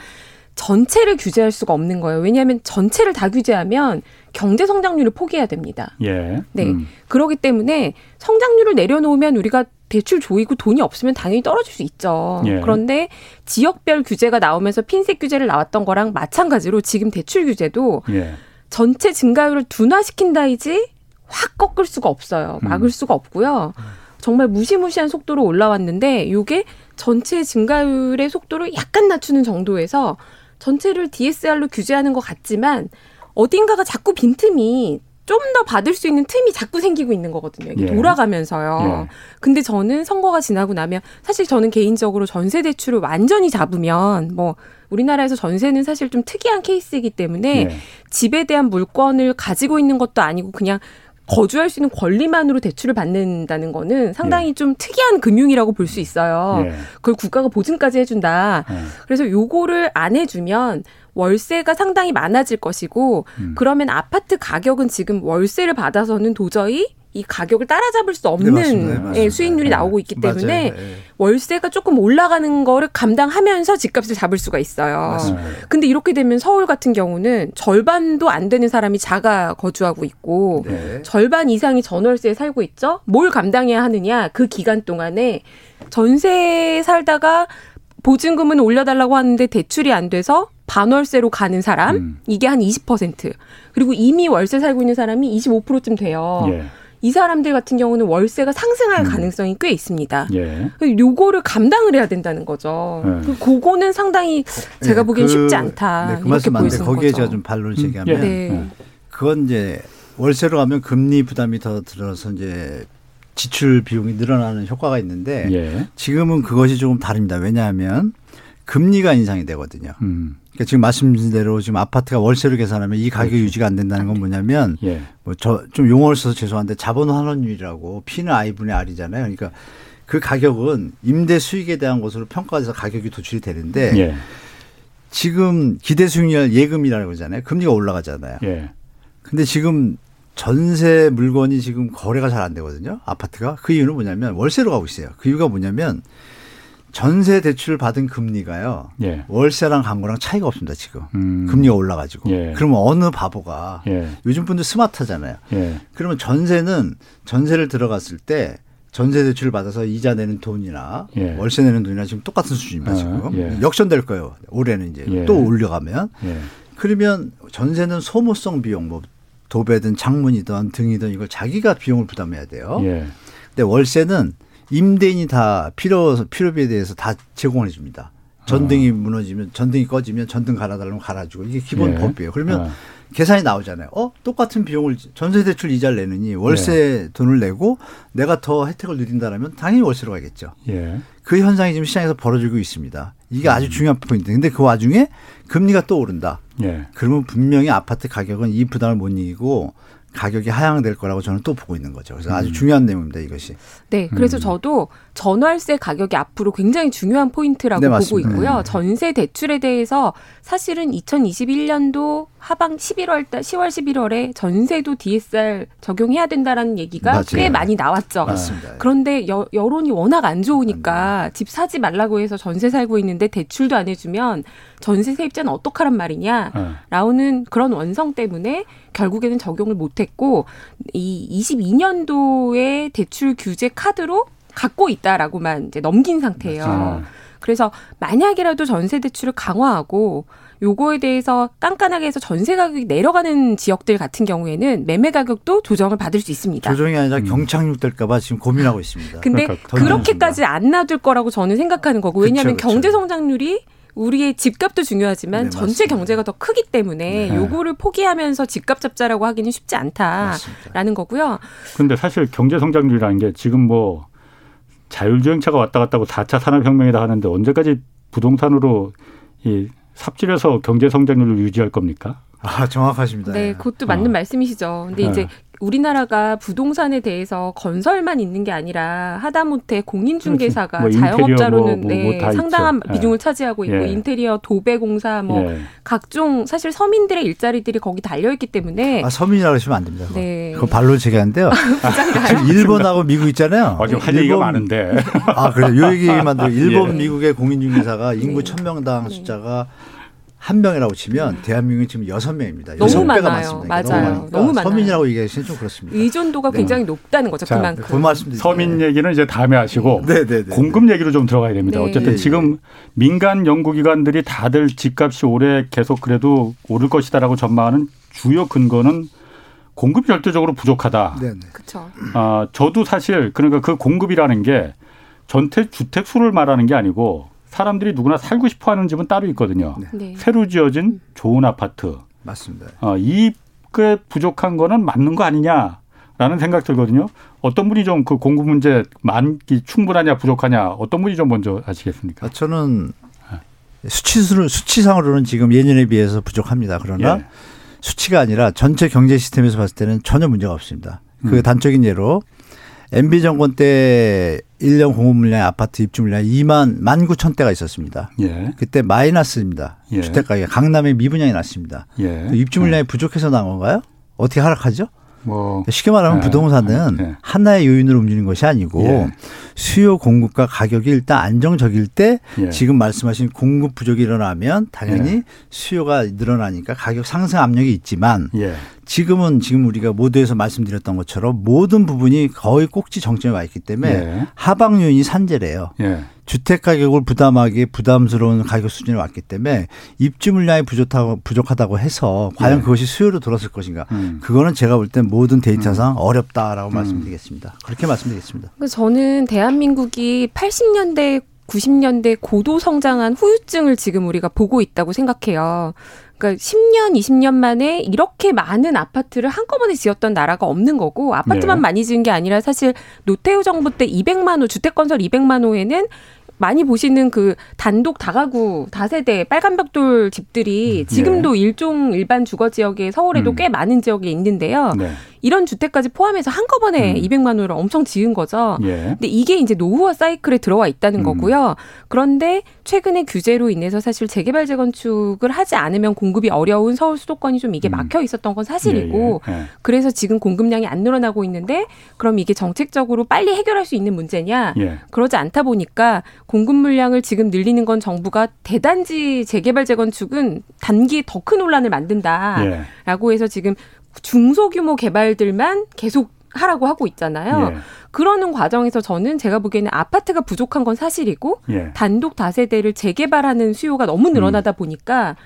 전체를 규제할 수가 없는 거예요. 왜냐하면 전체를 다 규제하면 경제 성장률을 포기해야 됩니다. 예. 네. 음. 그러기 때문에 성장률을 내려놓으면 우리가 대출 조이고 돈이 없으면 당연히 떨어질 수 있죠. 예. 그런데 지역별 규제가 나오면서 핀셋 규제를 나왔던 거랑 마찬가지로 지금 대출 규제도 예. 전체 증가율을 둔화시킨다이지 확 꺾을 수가 없어요. 막을 음. 수가 없고요. 정말 무시무시한 속도로 올라왔는데 요게 전체 증가율의 속도를 약간 낮추는 정도에서 전체를 DSR로 규제하는 것 같지만 어딘가가 자꾸 빈틈이 좀 더 받을 수 있는 틈이 자꾸 생기고 있는 거거든요. 이게 예. 돌아가면서요. 예. 근데 저는 선거가 지나고 나면 사실 저는 개인적으로 전세 대출을 완전히 잡으면 뭐 우리나라에서 전세는 사실 좀 특이한 케이스이기 때문에 예. 집에 대한 물건을 가지고 있는 것도 아니고 그냥 거주할 수 있는 권리만으로 대출을 받는다는 거는 상당히 예. 좀 특이한 금융이라고 볼 수 있어요. 예. 그걸 국가가 보증까지 해준다. 예. 그래서 요거를 안 해주면 월세가 상당히 많아질 것이고 음. 그러면 아파트 가격은 지금 월세를 받아서는 도저히 이 가격을 따라잡을 수 없는 네, 맞습니다. 네, 예, 수익률이 네. 나오고 있기 때문에 네. 월세가 조금 올라가는 거를 감당하면서 집값을 잡을 수가 있어요. 맞습니다. 근데 이렇게 되면 서울 같은 경우는 절반도 안 되는 사람이 자가 거주하고 있고 네. 절반 이상이 전월세에 살고 있죠. 뭘 감당해야 하느냐? 그 기간 동안에 전세 살다가 보증금은 올려달라고 하는데 대출이 안 돼서 반월세로 가는 사람 음. 이게 한 20% 그리고 이미 월세 살고 있는 사람이 25%쯤 돼요. 예. 이 사람들 같은 경우는 월세가 상승할 음. 가능성이 꽤 있습니다. 예. 요거를 감당을 해야 된다는 거죠. 예. 그거는 상당히 제가 네, 보기엔 그, 쉽지 않다. 네, 그 말씀 맞는데 거기에 거죠. 제가 좀 반론을 제기하면 네. 네. 그건 이제 월세로 가면 금리 부담이 더 들어서 이제 지출 비용이 늘어나는 효과가 있는데 예. 지금은 그것이 조금 다릅니다. 왜냐하면 금리가 인상이 되거든요. 음. 그러니까 지금 말씀드린 대로 지금 아파트가 월세로 계산하면 이 가격 그렇죠. 유지가 안 된다는 건 뭐냐면 예. 뭐저 좀 용어를 써서 죄송한데 자본 환원율이라고 P는 I분의 R이잖아요. 그러니까 그 가격은 임대 수익에 대한 것으로 평가돼서 가격이 도출이 되는데 예. 지금 기대 수익률 예금이라는 거잖아요. 금리가 올라가잖아요. 예. 근데 지금 전세 물건이 지금 거래가 잘 안 되거든요. 아파트가. 그 이유는 뭐냐면 월세로 가고 있어요. 그 이유가 뭐냐면 전세 대출 받은 금리가요. 예. 월세랑 간 거랑 차이가 없습니다, 지금. 음. 금리가 올라가지고. 예. 그러면 어느 바보가 예. 요즘 분들 스마트하잖아요. 예. 그러면 전세는 전세를 들어갔을 때 전세 대출을 받아서 이자 내는 돈이나 예. 월세 내는 돈이나 지금 똑같은 수준입니다, 아, 지금. 예. 역전될 거예요. 올해는 이제 또 올려가면. 그러면 전세는 소모성 비용 뭐 도배든 창문이든 등이든 이걸 자기가 비용을 부담해야 돼요. 예. 근데 월세는 임대인이 다 필요 필요비에 대해서 다 제공을 해줍니다. 전등이 어. 무너지면 전등이 꺼지면 전등 갈아달라면 갈아주고 이게 기본 예. 법이에요. 그러면 어. 계산이 나오잖아요. 어 똑같은 비용을 전세 대출 이자를 내느니 월세 예. 돈을 내고 내가 더 혜택을 누린다라면 당연히 월세로 가겠죠. 예. 그 현상이 지금 시장에서 벌어지고 있습니다. 이게 음. 아주 중요한 포인트. 근데 그 와중에 금리가 또 오른다. 예. 그러면 분명히 아파트 가격은 이 부담을 못 이기고 가격이 하향될 거라고 저는 또 보고 있는 거죠. 그래서 아주 음. 중요한 내용입니다, 이것이. 네, 그래서 음. 저도 전월세 가격이 앞으로 굉장히 중요한 포인트라고 네, 보고 있고요. 네. 전세 대출에 대해서 사실은 2021년도 하방 11월 달 10월 11월에 전세도 DSR 적용해야 된다라는 얘기가 맞아요. 꽤 많이 나왔죠. 맞습니다. 그런데 여, 여론이 워낙 안 좋으니까 음. 집 사지 말라고 해서 전세 살고 있는데 대출도 안 해주면 전세 세입자는 어떡하란 말이냐 네. 라오는 그런 원성 때문에 결국에는 적용을 못했고 이 22년도에 대출 규제 카드로 갖고 있다라고만 이제 넘긴 상태예요. 맞아요. 그래서 만약이라도 전세 대출을 강화하고 요거에 대해서 깐깐하게 해서 전세 가격이 내려가는 지역들 같은 경우에는 매매 가격도 조정을 받을 수 있습니다. 조정이 아니라 음. 경착륙 될까봐 지금 고민하고 있습니다. 근데 그러니까 그렇게까지 안 놔둘 거라고 저는 생각하는 거고 왜냐하면 그쵸, 그쵸. 경제 성장률이 우리의 집값도 중요하지만 네, 전체 맞습니다. 경제가 더 크기 때문에 네. 요거를 포기하면서 집값 잡자라고 하기는 쉽지 않다라는 맞습니다. 거고요. 그런데 사실 경제 성장률이라는 게 지금 뭐 자율주행차가 왔다 갔다 하고 4차 산업혁명이다 하는데 언제까지 부동산으로 이 삽질해서 경제 성장률을 유지할 겁니까? 아, 정확하십니다. 네, 그것도 맞는 어. 말씀이시죠. 근데 네. 이제 우리나라가 부동산에 대해서 건설만 있는 게 아니라 하다못해 공인중개사가 뭐 자영업자로는 뭐, 뭐, 네, 상당한 있죠. 비중을 예. 차지하고 있고 예. 인테리어 도배공사 뭐 예. 각종 사실 서민들의 일자리들이 거기 달려 있기 때문에 아, 서민이라고 하시면 안 됩니다. 그거. 네. 그거 발로 제기하는데요. 지금 일본하고 미국 있잖아요. 아, 지금 할 얘기가 많은데. 아, 그래요. 요 얘기만 도 일본, 예. 미국의 공인중개사가 인구 네. 1000명당 숫자가 한 명이라고 치면 대한민국은 지금 여섯 명입니다. 너무 많아요. 맞아요. 너무, 너무 많아요. 서민이라고 얘기하시는 좀 그렇습니다. 의존도가 네. 굉장히 높다는 거죠. 자, 그만큼. 그 말씀드 서민 얘기는 이제 다음에 하시고 네, 네, 네, 네. 공급 얘기로 좀 들어가야 됩니다. 네. 어쨌든 지금 민간 연구기관들이 다들 집값이 올해 계속 그래도 오를 것이다라고 전망하는 주요 근거는 공급이 절대적으로 부족하다. 그렇죠. 아, 저도 사실 그러니까 그 공급이라는 게 전체 주택 수를 말하는 게 아니고 사람들이 누구나 살고 싶어 하는 집은 따로 있거든요. 네. 네. 새로 지어진 좋은 아파트. 맞습니다. 어, 이게 부족한 거는 맞는 거 아니냐라는 생각 들거든요. 어떤 분이 좀 그 공급 문제 많기 충분하냐 부족하냐 어떤 분이 좀 먼저 하시겠습니까? 아, 저는 수치수를 수치상으로는 지금 예년에 비해서 부족합니다. 그러나 예. 수치가 아니라 전체 경제 시스템에서 봤을 때는 전혀 문제가 없습니다. 그 음. 단적인 예로 MB 정권 때 1년 공급 물량 아파트 입주 물량 2만 1만 9천 대가 있었습니다. 예. 그때 마이너스입니다. 예. 주택 가격 강남에 미분양이 났습니다. 예. 입주 물량이 예. 부족해서 나온 건가요? 어떻게 하락하죠? 뭐 쉽게 말하면 네. 부동산은 네. 하나의 요인으로 움직이는 것이 아니고 예. 수요 공급과 가격이 일단 안정적일 때 예. 지금 말씀하신 공급 부족이 일어나면 당연히 예. 수요가 늘어나니까 가격 상승 압력이 있지만 예. 지금은 지금 우리가 모두에서 말씀드렸던 것처럼 모든 부분이 거의 꼭지 정점에 와 있기 때문에 예. 하방 요인이 산재래요. 예. 주택 가격을 부담하기 부담스러운 가격 수준에 왔기 때문에 입주 물량이 부족하다고, 부족하다고 해서 과연 네. 그것이 수요로 돌았을 것인가. 음. 그거는 제가 볼때 모든 데이터상 음. 어렵다라고 음. 말씀드리겠습니다. 그렇게 말씀드리겠습니다. 저는 대한민국이 80년대 90년대 고도 성장한 후유증을 지금 우리가 보고 있다고 생각해요. 그러니까 10년, 20년 만에 이렇게 많은 아파트를 한꺼번에 지었던 나라가 없는 거고 아파트만 네. 많이 지은 게 아니라 사실 노태우 정부 때 200만 호 주택 건설 200만 호에는 많이 보시는 그 단독 다가구 다세대 빨간 벽돌 집들이 음, 지금도 네. 일종 일반 주거 지역에 서울에도 음. 꽤 많은 지역에 있는데요. 네. 이런 주택까지 포함해서 한꺼번에 음. 200만 원을 엄청 지은 거죠. 예. 근데 이게 이제 노후화 사이클에 들어와 있다는 음. 거고요. 그런데 최근에 규제로 인해서 사실 재개발 재건축을 하지 않으면 공급이 어려운 서울 수도권이 좀 이게 음. 막혀 있었던 건 사실이고 예, 예. 예. 그래서 지금 공급량이 안 늘어나고 있는데 그럼 이게 정책적으로 빨리 해결할 수 있는 문제냐? 예. 그러지 않다 보니까 공급 물량을 지금 늘리는 건 정부가 대단지 재개발 재건축은 단기 더큰 논란을 만든다라고 예. 해서 지금 중소규모 개발들만 계속 하라고 하고 있잖아요. 예. 그러는 과정에서 저는 제가 보기에는 아파트가 부족한 건 사실이고 예. 단독 다세대를 재개발하는 수요가 너무 늘어나다 음. 보니까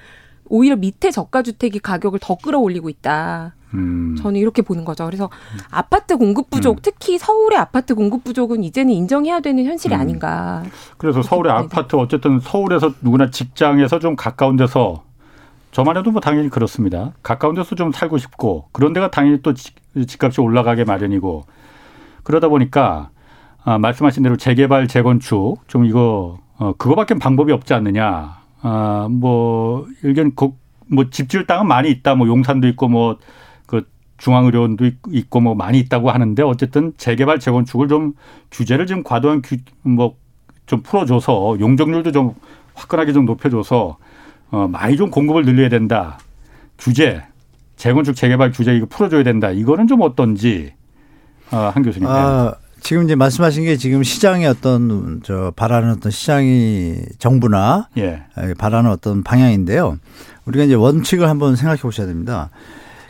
오히려 밑에 저가 주택이 가격을 더 끌어올리고 있다. 음. 저는 이렇게 보는 거죠. 그래서 음. 아파트 공급 부족, 음. 특히 서울의 아파트 공급 부족은 이제는 인정해야 되는 현실이 음. 아닌가. 그래서 서울의 아파트 어쨌든 서울에서 누구나 직장에서 좀 가까운 데서 저만 해도 뭐 당연히 그렇습니다. 가까운 데서 좀 살고 싶고 그런 데가 당연히 또 집값이 올라가게 마련이고 그러다 보니까 아, 말씀하신 대로 재개발 재건축 좀 이거 어, 그거밖에 방법이 없지 않느냐. 아, 뭐 일견 뭐집 지을 땅은 많이 있다. 뭐 용산도 있고 뭐 그 중앙의료원도 있고 뭐 많이 있다고 하는데 어쨌든 재개발 재건축을 좀 규제를 좀 과도한 규 뭐 좀 풀어줘서 용적률도 좀 화끈하게 좀 높여줘서 어, 많이 좀 공급을 늘려야 된다. 규제, 재건축 재개발 규제 이거 풀어줘야 된다. 이거는 좀 어떤지 어, 한 교수님. 아, 지금 이제 말씀하신 게 지금 시장의 어떤 저 바라는 어떤 시장이 정부나 예. 바라는 어떤 방향인데요. 우리가 이제 원칙을 한번 생각해 보셔야 됩니다.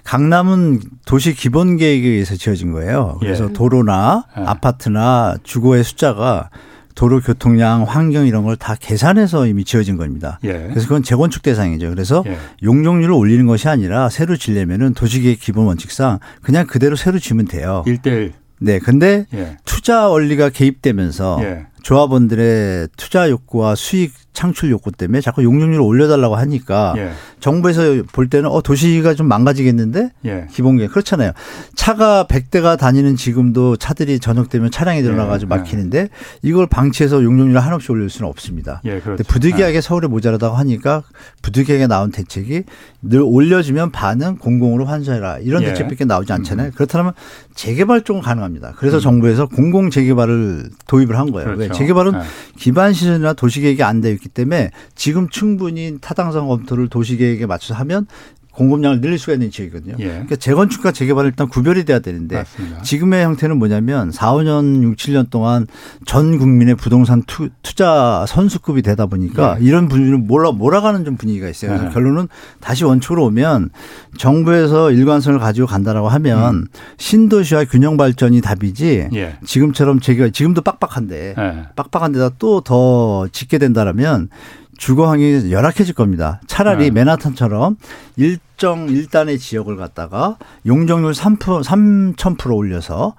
강남은 도시 기본 계획에 의해서 지어진 거예요. 그래서 예. 도로나 예. 아파트나 주거의 숫자가 도로 교통량, 환경 이런 걸 다 계산해서 이미 지어진 겁니다. 예. 그래서 그건 재건축 대상이죠. 그래서 예. 용적률을 올리는 것이 아니라 새로 지려면은 도시계획 기본 원칙상 그냥 그대로 새로 지면 돼요. 1대1. 네. 근데 예. 투자 원리가 개입되면서 예. 조합원들의 투자 욕구와 수익 창출 욕구 때문에 자꾸 용적률을 올려달라고 하니까 예. 정부에서 볼 때는 어 도시가 좀 망가지겠는데 예. 기본계 그렇잖아요. 차가 100대가 다니는 지금도 차들이 저녁 되면 차량이 늘어나가지고 예. 막히는데 이걸 방치해서 용적률을 한없이 올릴 수는 없습니다. 예, 그렇죠. 부득이하게 예. 서울에 모자라다고 하니까 부득이하게 나온 대책이 늘 올려주면 반은 공공으로 환수해라 이런 예. 대책밖에 나오지 않잖아요. 음. 그렇다면 재개발 쪽은 가능합니다. 그래서 음. 정부에서 공공 재개발을 도입을 한 거예요. 그렇죠. 왜 재개발은 기반 시설이나 도시계획이 안 되어 있기 때문에 지금 충분히 타당성 검토를 도시계획에 맞춰서 하면 공급량을 늘릴 수가 있는 지역이거든요. 예. 그러니까 재건축과 재개발은 일단 구별이 돼야 되는데 맞습니다. 지금의 형태는 뭐냐면 4, 5년, 6, 7년 동안 전 국민의 부동산 투, 자 선수급이 되다 보니까 예. 이런 분위기는 몰아, 몰아가는 좀 분위기가 있어요. 그래서 예. 결론은 다시 원칙으로 오면 정부에서 일관성을 가지고 간다라고 하면 음. 신도시와 균형 발전이 답이지 예. 지금처럼 재개발 지금도 빡빡한데 예. 빡빡한 데다 또 더 짓게 된다라면 주거 환경이 열악해질 겁니다. 차라리 네. 맨하탄처럼 일정 일단의 지역을 갖다가 용적률 3% 3,000% 올려서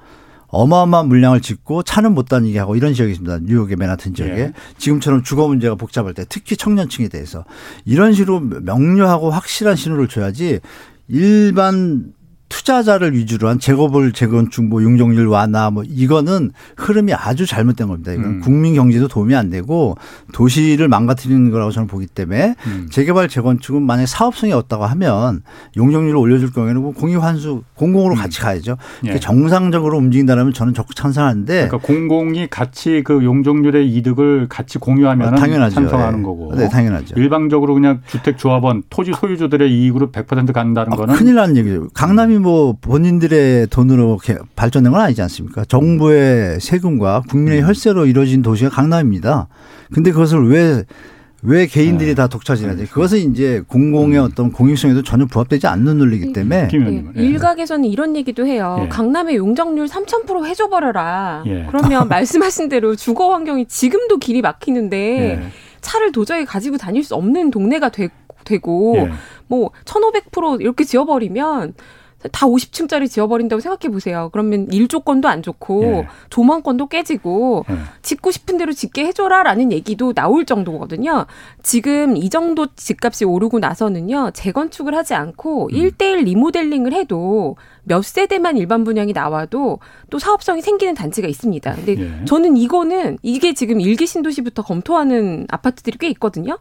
어마어마한 물량을 짓고 차는 못 다니게 하고 이런 지역이 있습니다. 뉴욕의 맨하튼 지역에. 예. 지금처럼 주거 문제가 복잡할 때 특히 청년층에 대해서 이런 식으로 명료하고 확실한 신호를 줘야지 일반 투자자를 위주로 한 재고볼 재건축 뭐 용적률 완화 뭐 이거는 흐름이 아주 잘못된 겁니다. 이건 음. 국민 경제도 도움이 안 되고 도시를 망가뜨리는 거라고 저는 보기 때문에 음. 재개발 재건축은 만약 사업성이 없다고 하면 용적률을 올려줄 경우에는 뭐 공유 환수 공공으로 음. 같이 가야죠. 예. 정상적으로 움직인다면 저는 적극 찬성하는데 그러니까 공공이 같이 그 용적률의 이득을 같이 공유하면 당연하죠. 찬성하는 예. 거고. 네, 당연하죠. 일방적으로 그냥 주택 조합원 토지 소유주들의 이익으로 100% 간다는 아, 거는 큰일 나는 얘기죠. 강남이 뭐 본인들의 돈으로 발전된 건 아니지 않습니까? 정부의 세금과 국민의 음. 혈세로 이루어진 도시가 강남입니다. 근데 그것을 왜, 왜 개인들이 네. 다 독차지하지? 그것은 이제 공공의 음. 어떤 공익성에도 전혀 부합되지 않는 논리이기 네. 때문에. 네. 네. 일각에서는 이런 얘기도 해요. 예. 강남의 용적률 3,000% 해줘버려라. 예. 그러면 말씀하신 대로 주거 환경이 지금도 길이 막히는데 예. 차를 도저히 가지고 다닐 수 없는 동네가 되, 되고 예. 뭐1,500% 이렇게 지어버리면 다 50층짜리 지어버린다고 생각해 보세요. 그러면 일 조건도 안 좋고 예. 조망권도 깨지고 예. 짓고 싶은 대로 짓게 해줘라라는 얘기도 나올 정도거든요. 지금 이 정도 집값이 오르고 나서는요 재건축을 하지 않고 음. 1대1 리모델링을 해도 몇 세대만 일반 분양이 나와도 또 사업성이 생기는 단지가 있습니다. 근데 예. 저는 이거는 이게 지금 일기 신도시부터 검토하는 아파트들이 꽤 있거든요.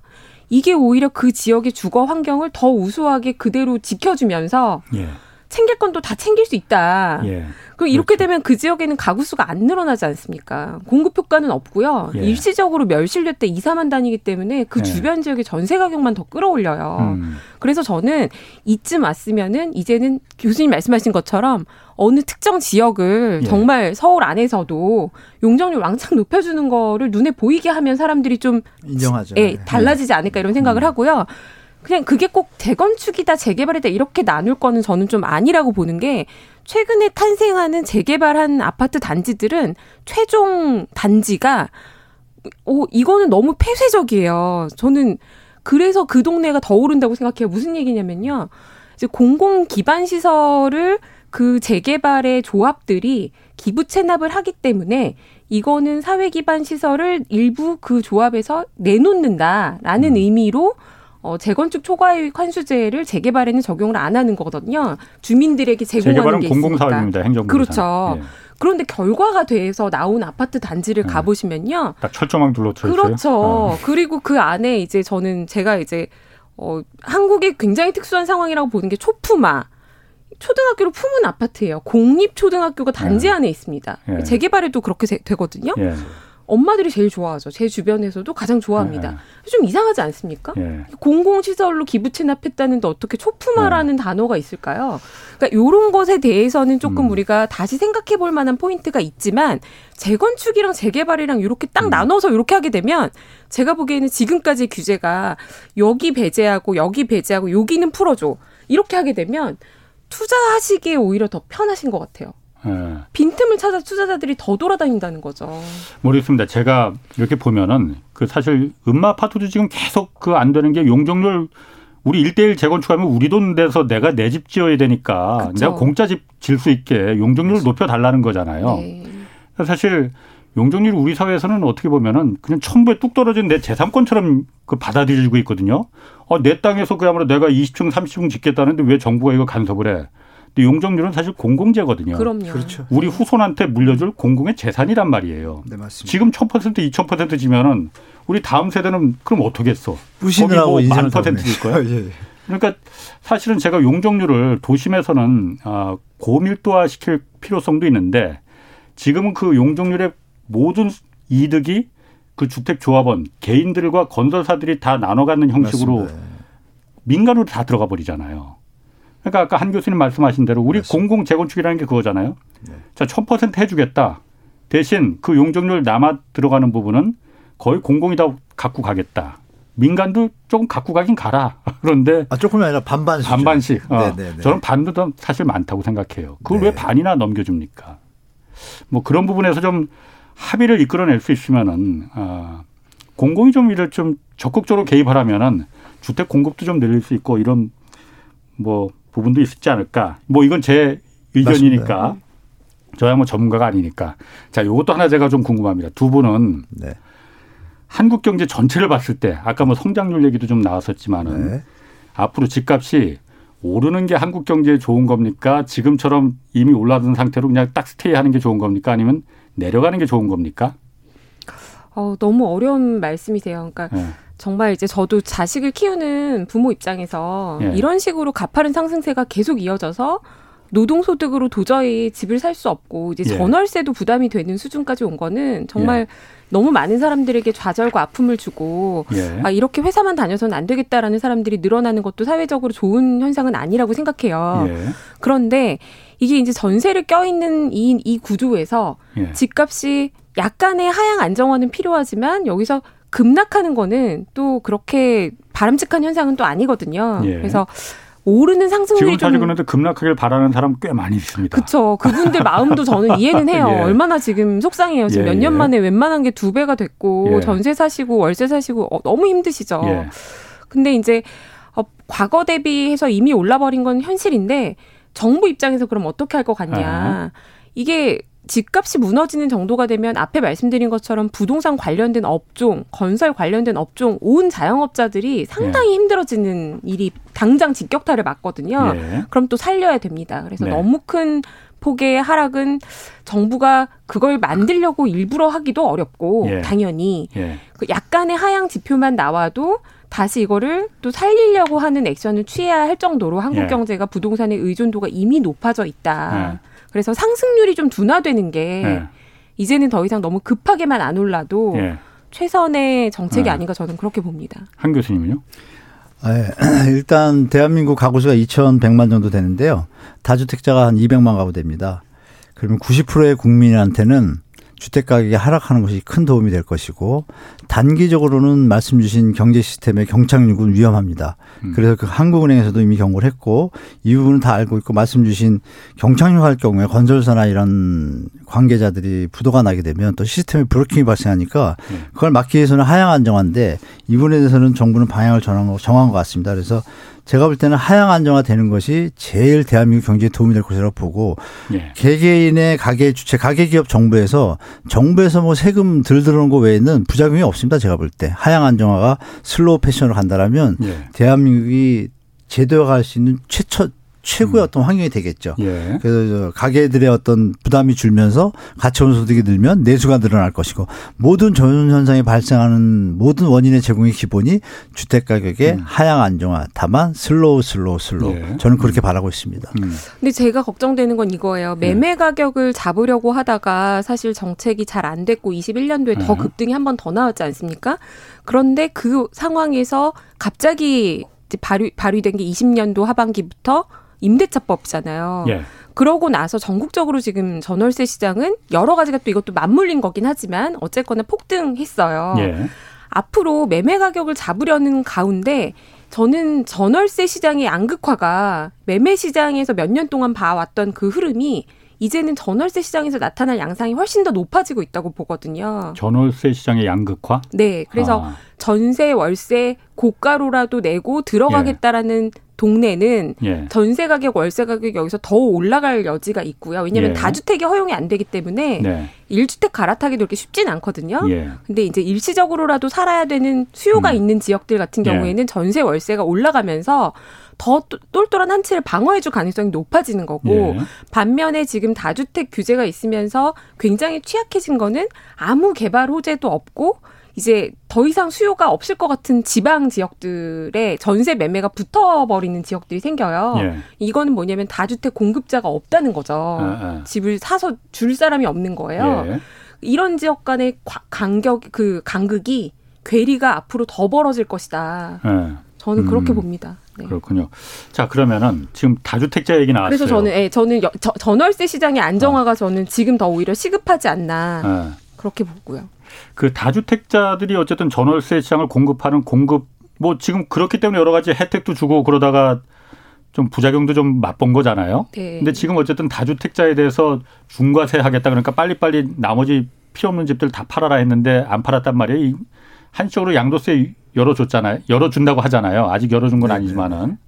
이게 오히려 그 지역의 주거 환경을 더 우수하게 그대로 지켜주면서 예. 챙길 건 또 다 챙길 수 있다. 예. 그럼 이렇게 그렇죠. 되면 그 지역에는 가구 수가 안 늘어나지 않습니까? 공급 효과는 없고요. 예. 일시적으로 멸실될 때 2, 3만 단위기 때문에 그 예. 주변 지역의 전세 가격만 더 끌어올려요. 음. 그래서 저는 이쯤 왔으면은 이제는 교수님 말씀하신 것처럼 어느 특정 지역을 예. 정말 서울 안에서도 용적률 왕창 높여주는 거를 눈에 보이게 하면 사람들이 좀 인정하죠. 예, 달라지지 않을까 이런 생각을 음. 하고요. 그냥 그게 꼭 재건축이다 재개발이다 이렇게 나눌 거는 저는 좀 아니라고 보는 게 최근에 탄생하는 재개발한 아파트 단지들은 최종 단지가 오 이거는 너무 폐쇄적이에요. 저는 그래서 그 동네가 더 오른다고 생각해요. 무슨 얘기냐면요. 이제 공공 기반 시설을 그 재개발의 조합들이 기부 체납을 하기 때문에 이거는 사회 기반 시설을 일부 그 조합에서 내놓는다라는 음. 의미로 어, 재건축 초과이익 환수제를 재개발에는 적용을 안 하는 거거든요. 주민들에게 제공하는 게 있으니까. 공공사업입니다. 행정부 그렇죠. 예. 그런데 결과가 돼서 나온 아파트 단지를 네. 가보시면요. 딱 철조망 둘러쳐 있어요. 그렇죠. 어. 그리고 그 안에 이제 저는 제가 이제 어, 한국의 굉장히 특수한 상황이라고 보는 게 초품화. 초등학교로 품은 아파트예요. 공립 초등학교가 단지 네. 안에 있습니다. 예. 재개발에도 그렇게 되거든요. 예. 엄마들이 제일 좋아하죠. 제 주변에서도 가장 좋아합니다. 네. 좀 이상하지 않습니까? 네. 공공시설로 기부 체납했다는데 어떻게 초품화라는 네. 단어가 있을까요? 그러니까 이런 것에 대해서는 조금 음. 우리가 다시 생각해 볼 만한 포인트가 있지만 재건축이랑 재개발이랑 이렇게 딱 음. 나눠서 이렇게 하게 되면 제가 보기에는 지금까지 규제가 여기 배제하고 여기 배제하고 여기는 풀어줘 이렇게 하게 되면 투자하시기에 오히려 더 편하신 것 같아요. 네. 빈틈을 찾아 투자자들이 더 돌아다닌다는 거죠. 모르겠습니다. 제가 이렇게 보면은 그 사실 음마 아파트도 지금 계속 그 안 되는 게 용적률 우리 일대일 재건축하면 우리 돈 내서 내가 내 집 지어야 되니까 그쵸. 내가 공짜 집 질 수 있게 용적률을 높여 달라는 거잖아요. 네. 사실 용적률이 우리 사회에서는 어떻게 보면은 그냥 천부에 뚝 떨어진 내 재산권처럼 그 받아들여지고 있거든요. 어, 내 땅에서 그야말로 내가 20층, 30층 짓겠다는데 왜 정부가 이거 간섭을 해? 근데 용적률은 사실 공공재거든요. 그럼요. 그렇죠. 우리 후손한테 물려줄 공공의 재산이란 말이에요. 네, 맞습니다. 지금 1000% 2000% 지면은 우리 다음 세대는 그럼 어떻게 했어? 부신하고 만 퍼센트일 거야. 예, 예. 그러니까 사실은 제가 용적률을 도심에서는 아, 고밀도화 시킬 필요성도 있는데 지금은 그 용적률의 모든 이득이 그 주택 조합원 개인들과 건설사들이 다 나눠 갖는 형식으로 맞습니다. 민간으로 다 들어가 버리잖아요. 그러니까 아까 한 교수님 말씀하신 대로 우리 맞습니다. 공공 재건축이라는 게 그거잖아요. 네. 자, 천 퍼센트 해주겠다. 대신 그 용적률 남아 들어가는 부분은 거의 공공이 다 갖고 가겠다. 민간도 조금 갖고 가긴 가라. 그런데 아, 조금이 아니라 반반씩. 반반씩. 어. 네, 네, 네. 저는 반도 더 사실 많다고 생각해요. 그걸 네. 왜 반이나 넘겨줍니까? 뭐 그런 부분에서 좀 합의를 이끌어낼 수 있으면은 아, 공공이 좀 이를 좀 적극적으로 개입하라면은 주택 공급도 좀 늘릴 수 있고 이런 뭐 부분도 있지 않을까. 뭐 이건 제 의견이니까. 맞습니다. 저야 뭐 전문가가 아니니까. 자, 요것도 하나 제가 좀 궁금합니다. 두 분은 네. 한국 경제 전체를 봤을 때 아까 뭐 성장률 얘기도 좀 나왔었지만은 네. 앞으로 집값이 오르는 게 한국 경제에 좋은 겁니까? 지금처럼 이미 올라든 상태로 그냥 딱 스테이 하는 게 좋은 겁니까? 아니면 내려가는 게 좋은 겁니까? 어, 너무 어려운 말씀이세요. 그러니까 네. 정말 이제 저도 자식을 키우는 부모 입장에서 예. 이런 식으로 가파른 상승세가 계속 이어져서 노동소득으로 도저히 집을 살 수 없고 이제 예. 전월세도 부담이 되는 수준까지 온 거는 정말 예. 너무 많은 사람들에게 좌절과 아픔을 주고 예. 아 이렇게 회사만 다녀서는 안 되겠다라는 사람들이 늘어나는 것도 사회적으로 좋은 현상은 아니라고 생각해요. 예. 그런데 이게 이제 전세를 껴있는 이, 이 구조에서 예. 집값이 약간의 하향 안정화는 필요하지만 여기서 급락하는 거는 또 그렇게 바람직한 현상은 또 아니거든요. 예. 그래서 오르는 상승률이 지금 사실 그런데 급락하길 바라는 사람 꽤 많이 있습니다. 그렇죠. 그분들 마음도 저는 이해는 해요. 예. 얼마나 지금 속상해요. 지금 예. 몇년 만에 웬만한 게 두 배가 됐고 예. 전세 사시고 월세 사시고 어, 너무 힘드시죠. 예. 근데 이제 어, 과거 대비해서 이미 올라버린 건 현실인데 정부 입장에서 그럼 어떻게 할 것 같냐. 아. 이게 집값이 무너지는 정도가 되면 앞에 말씀드린 것처럼 부동산 관련된 업종, 건설 관련된 업종, 온 자영업자들이 상당히 네. 힘들어지는 일이 당장 직격탄을 맞거든요. 네. 그럼 또 살려야 됩니다. 그래서 네. 너무 큰 폭의 하락은 정부가 그걸 만들려고 일부러 하기도 어렵고 예. 당연히 예. 그 약간의 하향 지표만 나와도 다시 이거를 또 살리려고 하는 액션을 취해야 할 정도로 한국 예. 경제가 부동산의 의존도가 이미 높아져 있다. 예. 그래서 상승률이 좀 둔화되는 게 예. 이제는 더 이상 너무 급하게만 안 올라도 예. 최선의 정책이 예. 아닌가 저는 그렇게 봅니다. 한 교수님은요? 네, 일단 대한민국 가구 수가 2,100만 정도 되는데요. 다주택자가 한 200만 가구 됩니다. 그러면 90%의 국민한테는 주택 가격이 하락하는 것이 큰 도움이 될 것이고 단기적으로는 말씀 주신 경제 시스템의 경착륙은 위험합니다. 음. 그래서 그 한국은행에서도 이미 경고를 했고 이 부분은 다 알고 있고 말씀 주신 경착륙할 경우에 건설사나 이런 관계자들이 부도가 나게 되면 또 시스템에 브로킹이 발생하니까 네. 그걸 막기 위해서는 하향 안정화인데 이 부분에 대해서는 정부는 방향을 정한 것 같습니다. 그래서 제가 볼 때는 하향 안정화되는 것이 제일 대한민국 경제에 도움이 될 것이라고 보고 예. 개개인의 가계 주체 가계 기업 정부에서 정부에서 뭐 세금 들 들어오는 거 외에는 부작용이 없습니다. 제가 볼 때 하향 안정화가 slow fashion으로 간다라면 예. 대한민국이 제도화할 수 있는 최초 최고의 음. 어떤 환경이 되겠죠. 예. 그래서 가계들의 어떤 부담이 줄면서 가처분 소득이 늘면 내수가 늘어날 것이고 모든 전원 현상이 발생하는 모든 원인의 제공의 기본이 주택 가격의 음. 하향 안정화 다만 slow slow slow 예. 저는 그렇게 음. 바라고 있습니다. 음. 근데 제가 걱정되는 건 이거예요. 예. 매매 가격을 잡으려고 하다가 사실 정책이 잘 안 됐고 21년도에 더 예. 급등이 한 번 더 나왔지 않습니까? 그런데 그 상황에서 갑자기 발휘, 발휘된 게 20년도 하반기부터 임대차법이잖아요. 예. 그러고 나서 전국적으로 지금 전월세 시장은 여러 가지가 또 이것도 맞물린 거긴 하지만 어쨌거나 폭등했어요. 예. 앞으로 매매 가격을 잡으려는 가운데 저는 전월세 시장의 양극화가 매매 시장에서 몇 년 동안 봐왔던 그 흐름이 이제는 전월세 시장에서 나타날 양상이 훨씬 더 높아지고 있다고 보거든요. 전월세 시장의 양극화? 네. 그래서 아. 전세, 월세 고가로라도 내고 들어가겠다라는 예. 동네는 예. 전세 가격, 월세 가격이 여기서 더 올라갈 여지가 있고요. 왜냐하면 예. 다주택이 허용이 안 되기 때문에 네. 1주택 갈아타기도 그렇게 쉽진 않거든요. 예. 근데 이제 일시적으로라도 살아야 되는 수요가 음. 있는 지역들 같은 예. 경우에는 전세 월세가 올라가면서 더 똘똘한 한 채를 방어해줄 가능성이 높아지는 거고 예. 반면에 지금 다주택 규제가 있으면서 굉장히 취약해진 거는 아무 개발 호재도 없고 이제 더 이상 수요가 없을 것 같은 지방 지역들의 전세 매매가 붙어버리는 지역들이 생겨요. 예. 이거는 뭐냐면 다주택 공급자가 없다는 거죠. 아, 아. 집을 사서 줄 사람이 없는 거예요. 예. 이런 지역 간의 간격 그 간극이 괴리가 앞으로 더 벌어질 것이다. 예. 저는 그렇게 음, 봅니다. 네. 그렇군요. 자 그러면은 지금 다주택자 얘기 나왔어요. 그래서 저는 예, 저는 여, 저, 전월세 시장의 안정화가 어. 저는 지금 더 오히려 시급하지 않나 예. 그렇게 보고요. 그 다주택자들이 어쨌든 전월세 시장을 공급하는 공급 뭐 지금 그렇기 때문에 여러 가지 혜택도 주고 그러다가 좀 부작용도 좀 맛본 거잖아요. 네. 근데 지금 어쨌든 다주택자에 대해서 중과세 하겠다 그러니까 빨리빨리 나머지 필요 없는 집들 다 팔아라 했는데 안 팔았단 말이에요. 한쪽으로 양도세 열어줬잖아요. 열어준다고 하잖아요. 아직 열어준 건 네, 네, 아니지만은.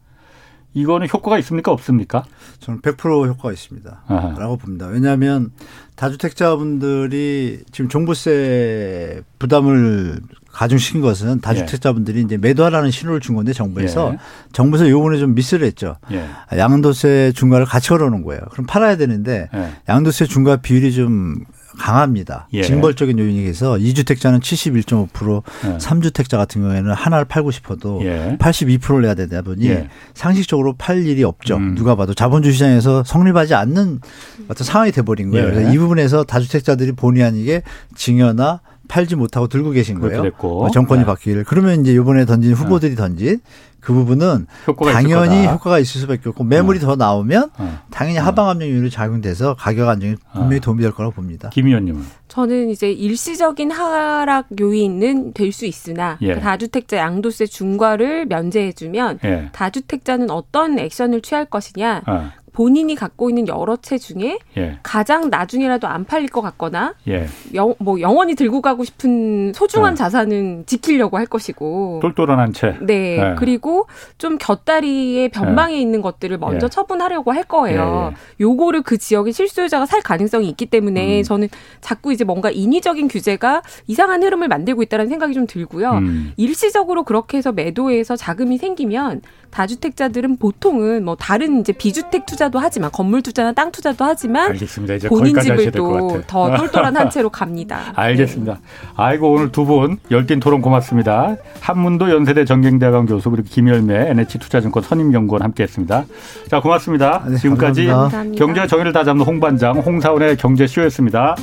이거는 효과가 있습니까 없습니까? 저는 100% 효과가 있습니다. 아하. 라고 봅니다. 왜냐하면 다주택자분들이 지금 종부세 부담을 가중시킨 것은 다주택자분들이 예. 이제 매도하라는 신호를 준 건데 정부에서 예. 정부에서 요번에 좀 미스를 했죠. 예. 양도세 중과를 같이 걸어놓은 거예요. 그럼 팔아야 되는데 예. 양도세 중과 비율이 좀 강합니다. 예. 징벌적인 요인에 의해서 2주택자는 71.5%, 예. 3주택자 같은 경우에는 하나를 팔고 싶어도 예. 82%를 내야 되다 보니 예. 상식적으로 팔 일이 없죠. 음. 누가 봐도 자본주의 시장에서 성립하지 않는 어떤 상황이 돼버린 거예요. 예. 그래서 이 부분에서 다주택자들이 본의 아니게 증여나 팔지 못하고 들고 계신 거예요. 됐고. 정권이 네. 바뀌기를. 그러면 이제 이번에 던진 후보들이 던진 그 부분은 당연히 효과가 있을 수밖에 없고 매물이 어. 더 나오면 어. 당연히 어. 하방 압력률이 작용돼서 가격 안정에 분명히 어. 도움이 될 거라고 봅니다. 김 의원님은 저는 이제 일시적인 하락 요인은 될 수 있으나 예. 그 다주택자 양도세 중과를 면제해주면 예. 다주택자는 어떤 액션을 취할 것이냐 어. 본인이 갖고 있는 여러 채 중에 예. 가장 나중에라도 안 팔릴 것 같거나 예. 영, 뭐 영원히 들고 가고 싶은 소중한 예. 자산은 지키려고 할 것이고 똘똘한 한 채. 네. 예. 그리고 좀 곁다리의 변방에 예. 있는 것들을 먼저 예. 처분하려고 할 거예요. 요거를 그 지역의 실수요자가 살 가능성이 있기 때문에 음. 저는 자꾸 이제 이제 뭔가 인위적인 규제가 이상한 흐름을 만들고 있다는 생각이 좀 들고요. 음. 일시적으로 그렇게 해서 매도해서 자금이 생기면 다주택자들은 보통은 뭐 다른 이제 비주택 투자도 하지만 건물 투자나 땅 투자도 하지만 알겠습니다. 이제 본인 집을 또 더 똘똘한 한 채로 갑니다. 알겠습니다. 네. 아이고 오늘 두 분 열띤 토론 고맙습니다. 한문도 연세대 정경대학원 교수 그리고 김열매 NH투자증권 선임연구원 함께했습니다. 자 고맙습니다. 네, 지금까지 감사합니다. 경제와 정의를 다잡는 홍반장 홍사원의 경제쇼였습니다.